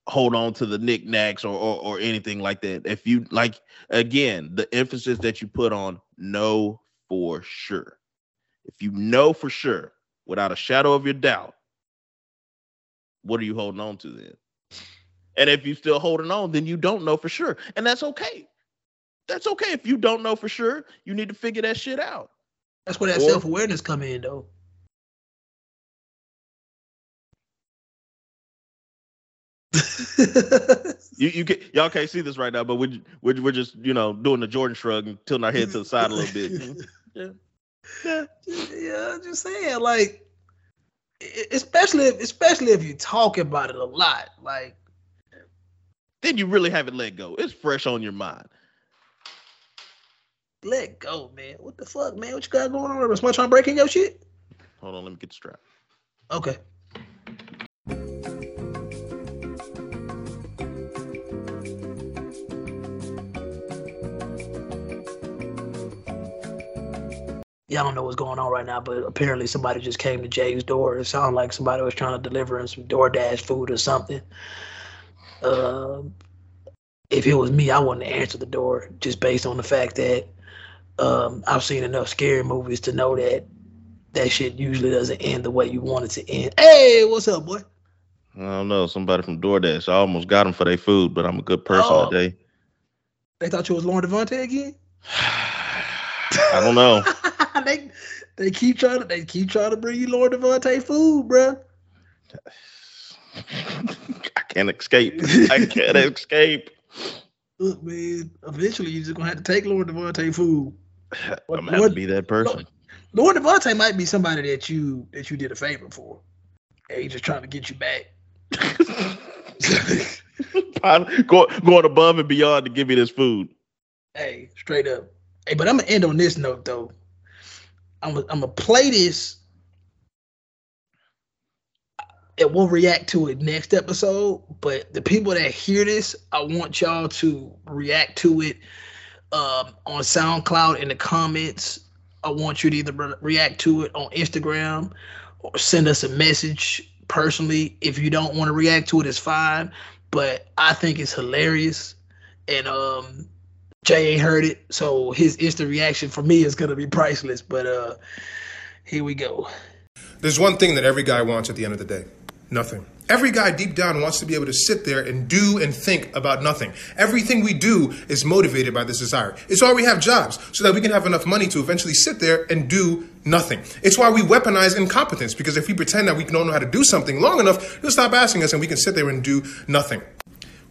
hold on to the knickknacks or, or or anything like that. If you like again, the emphasis that you put on know for sure. If you know for sure, without a shadow of your doubt, what are you holding on to then? And if you're still holding on, then you don't know for sure. And that's okay. That's okay. If you don't know for sure, you need to figure that shit out. That's where that self awareness come in though. You you get y'all can't see this right now, but we're we're, we're just you know doing the Jordan shrug and tilting our head to the side a little bit. Mm-hmm. Yeah. Yeah. yeah, just saying, like, especially if, especially if you talk about it a lot, like, Then you really haven't let go. It's fresh on your mind. let go, man. What the fuck, man? What you got going on? Is somebody trying to break in your shit? Hold on, let me get the strap. Okay. Y'all don't know what's going on right now, but apparently somebody just came to Jay's door. It sounded like somebody was trying to deliver him some DoorDash food or something. Uh, if it was me, I wouldn't answer the door just based on the fact that um, I've seen enough scary movies to know that that shit usually doesn't end the way you want it to end. Hey, what's up, boy? I don't know. Somebody from DoorDash. I almost got them for their food, but I'm a good person Oh. today. They thought you was Lauren Devontae again. I don't know. they they keep trying to they keep trying to bring you Lauren Devontae food, bruh. I can't escape. I can't escape. Look, man. Eventually, you're just gonna have to take Lauren Devontae food. I'm gonna have to be that person. Lauren Devontae might be somebody that you that you did a favor for. And he's just trying to get you back. Go, going above and beyond to give me this food. Hey, straight up. Hey, but I'm gonna end on this note though. I'm gonna, play this. And we'll react to it next episode. But the people that hear this, I want y'all to react to it um, on SoundCloud in the comments. I want you to either re- react to it on Instagram or send us a message personally. If you don't want to react to it, it's fine. But I think it's hilarious. And um Jay ain't heard it, so his instant reaction for me is gonna be priceless. But uh here we go. There's one thing that every guy wants at the end of the day nothing. Every guy deep down wants to be able to sit there and do and think about nothing. Everything we do is motivated by this desire. It's why we have jobs, so that we can have enough money to eventually sit there and do nothing. It's why we weaponize incompetence, because if we pretend that we don't know how to do something long enough, they'll stop asking us and we can sit there and do nothing.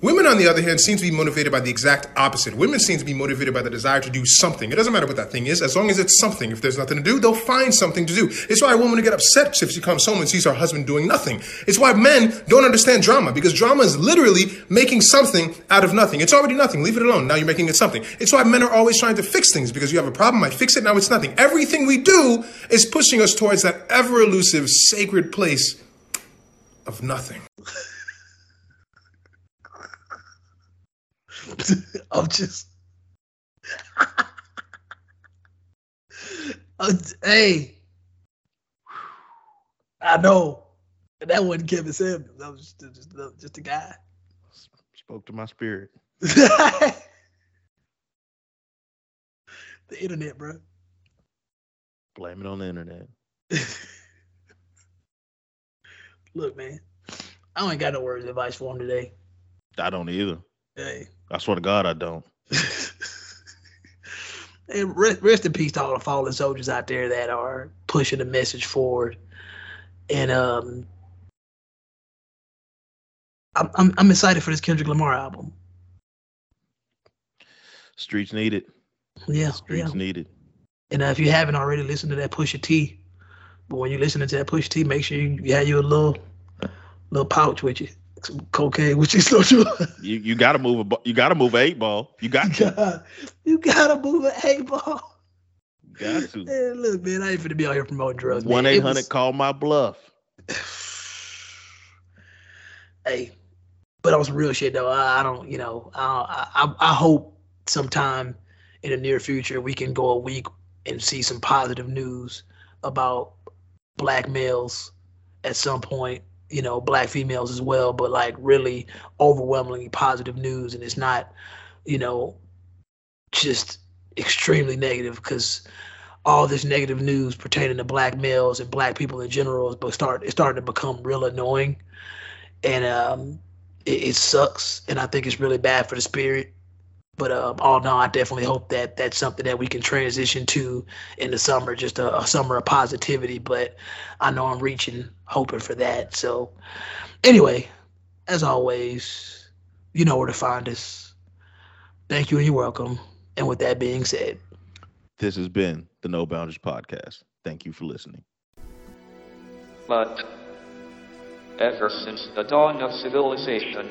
Women, on the other hand, seem to be motivated by the exact opposite. Women seem to be motivated by the desire to do something. It doesn't matter what that thing is, as long as it's something. If there's nothing to do, they'll find something to do. It's why a woman get upset if she comes home and sees her husband doing nothing. It's why men don't understand drama, because drama is literally making something out of nothing. It's already nothing. Leave it alone. Now you're making it something. It's why men are always trying to fix things, because you have a problem, I fix it, now it's nothing. Everything we do is pushing us towards that ever elusive, sacred place of nothing. I'm just hey. I know. That wasn't Kevin Samuels. That was just, just, just a guy. Spoke to my spirit. the internet, bro. Blame it on the internet. Look, man. I ain't got no words of advice for him today. I don't either. Hey. I swear to God, I don't. and rest, rest in peace to all the fallen soldiers out there that are pushing the message forward. And um, I'm, I'm I'm excited for this Kendrick Lamar album. Streets need it. Yeah, Streets yeah. need it. And uh, if you haven't already listened to that Pusha T, but when you're listening to that Pusha T, make sure you, you have your little little pouch with you, some cocaine which is so you You you gotta move a you gotta move a eight ball. You got to. you gotta move an eight ball. Got to. Man, look, man, I ain't finna be out here promoting drugs. One eight hundred. Call my bluff. hey, but on some real shit though, I, I don't, you know, I, I I hope sometime in the near future we can go a week and see some positive news about black males at some point, you know, black females as well, but like really overwhelmingly positive news, and it's not, you know, just extremely negative because all this negative news pertaining to black males and black people in general is but start it's starting to become real annoying. And um it, it sucks and i think it's really bad for the spirit but um all in all i definitely hope that that's something that we can transition to in the summer just a, a summer of positivity but i know i'm reaching hoping for that so anyway as always you know where to find us thank you and you're welcome and with that being said This has been the No Boundaries Podcast. Thank you for listening. But ever since the dawn of civilization,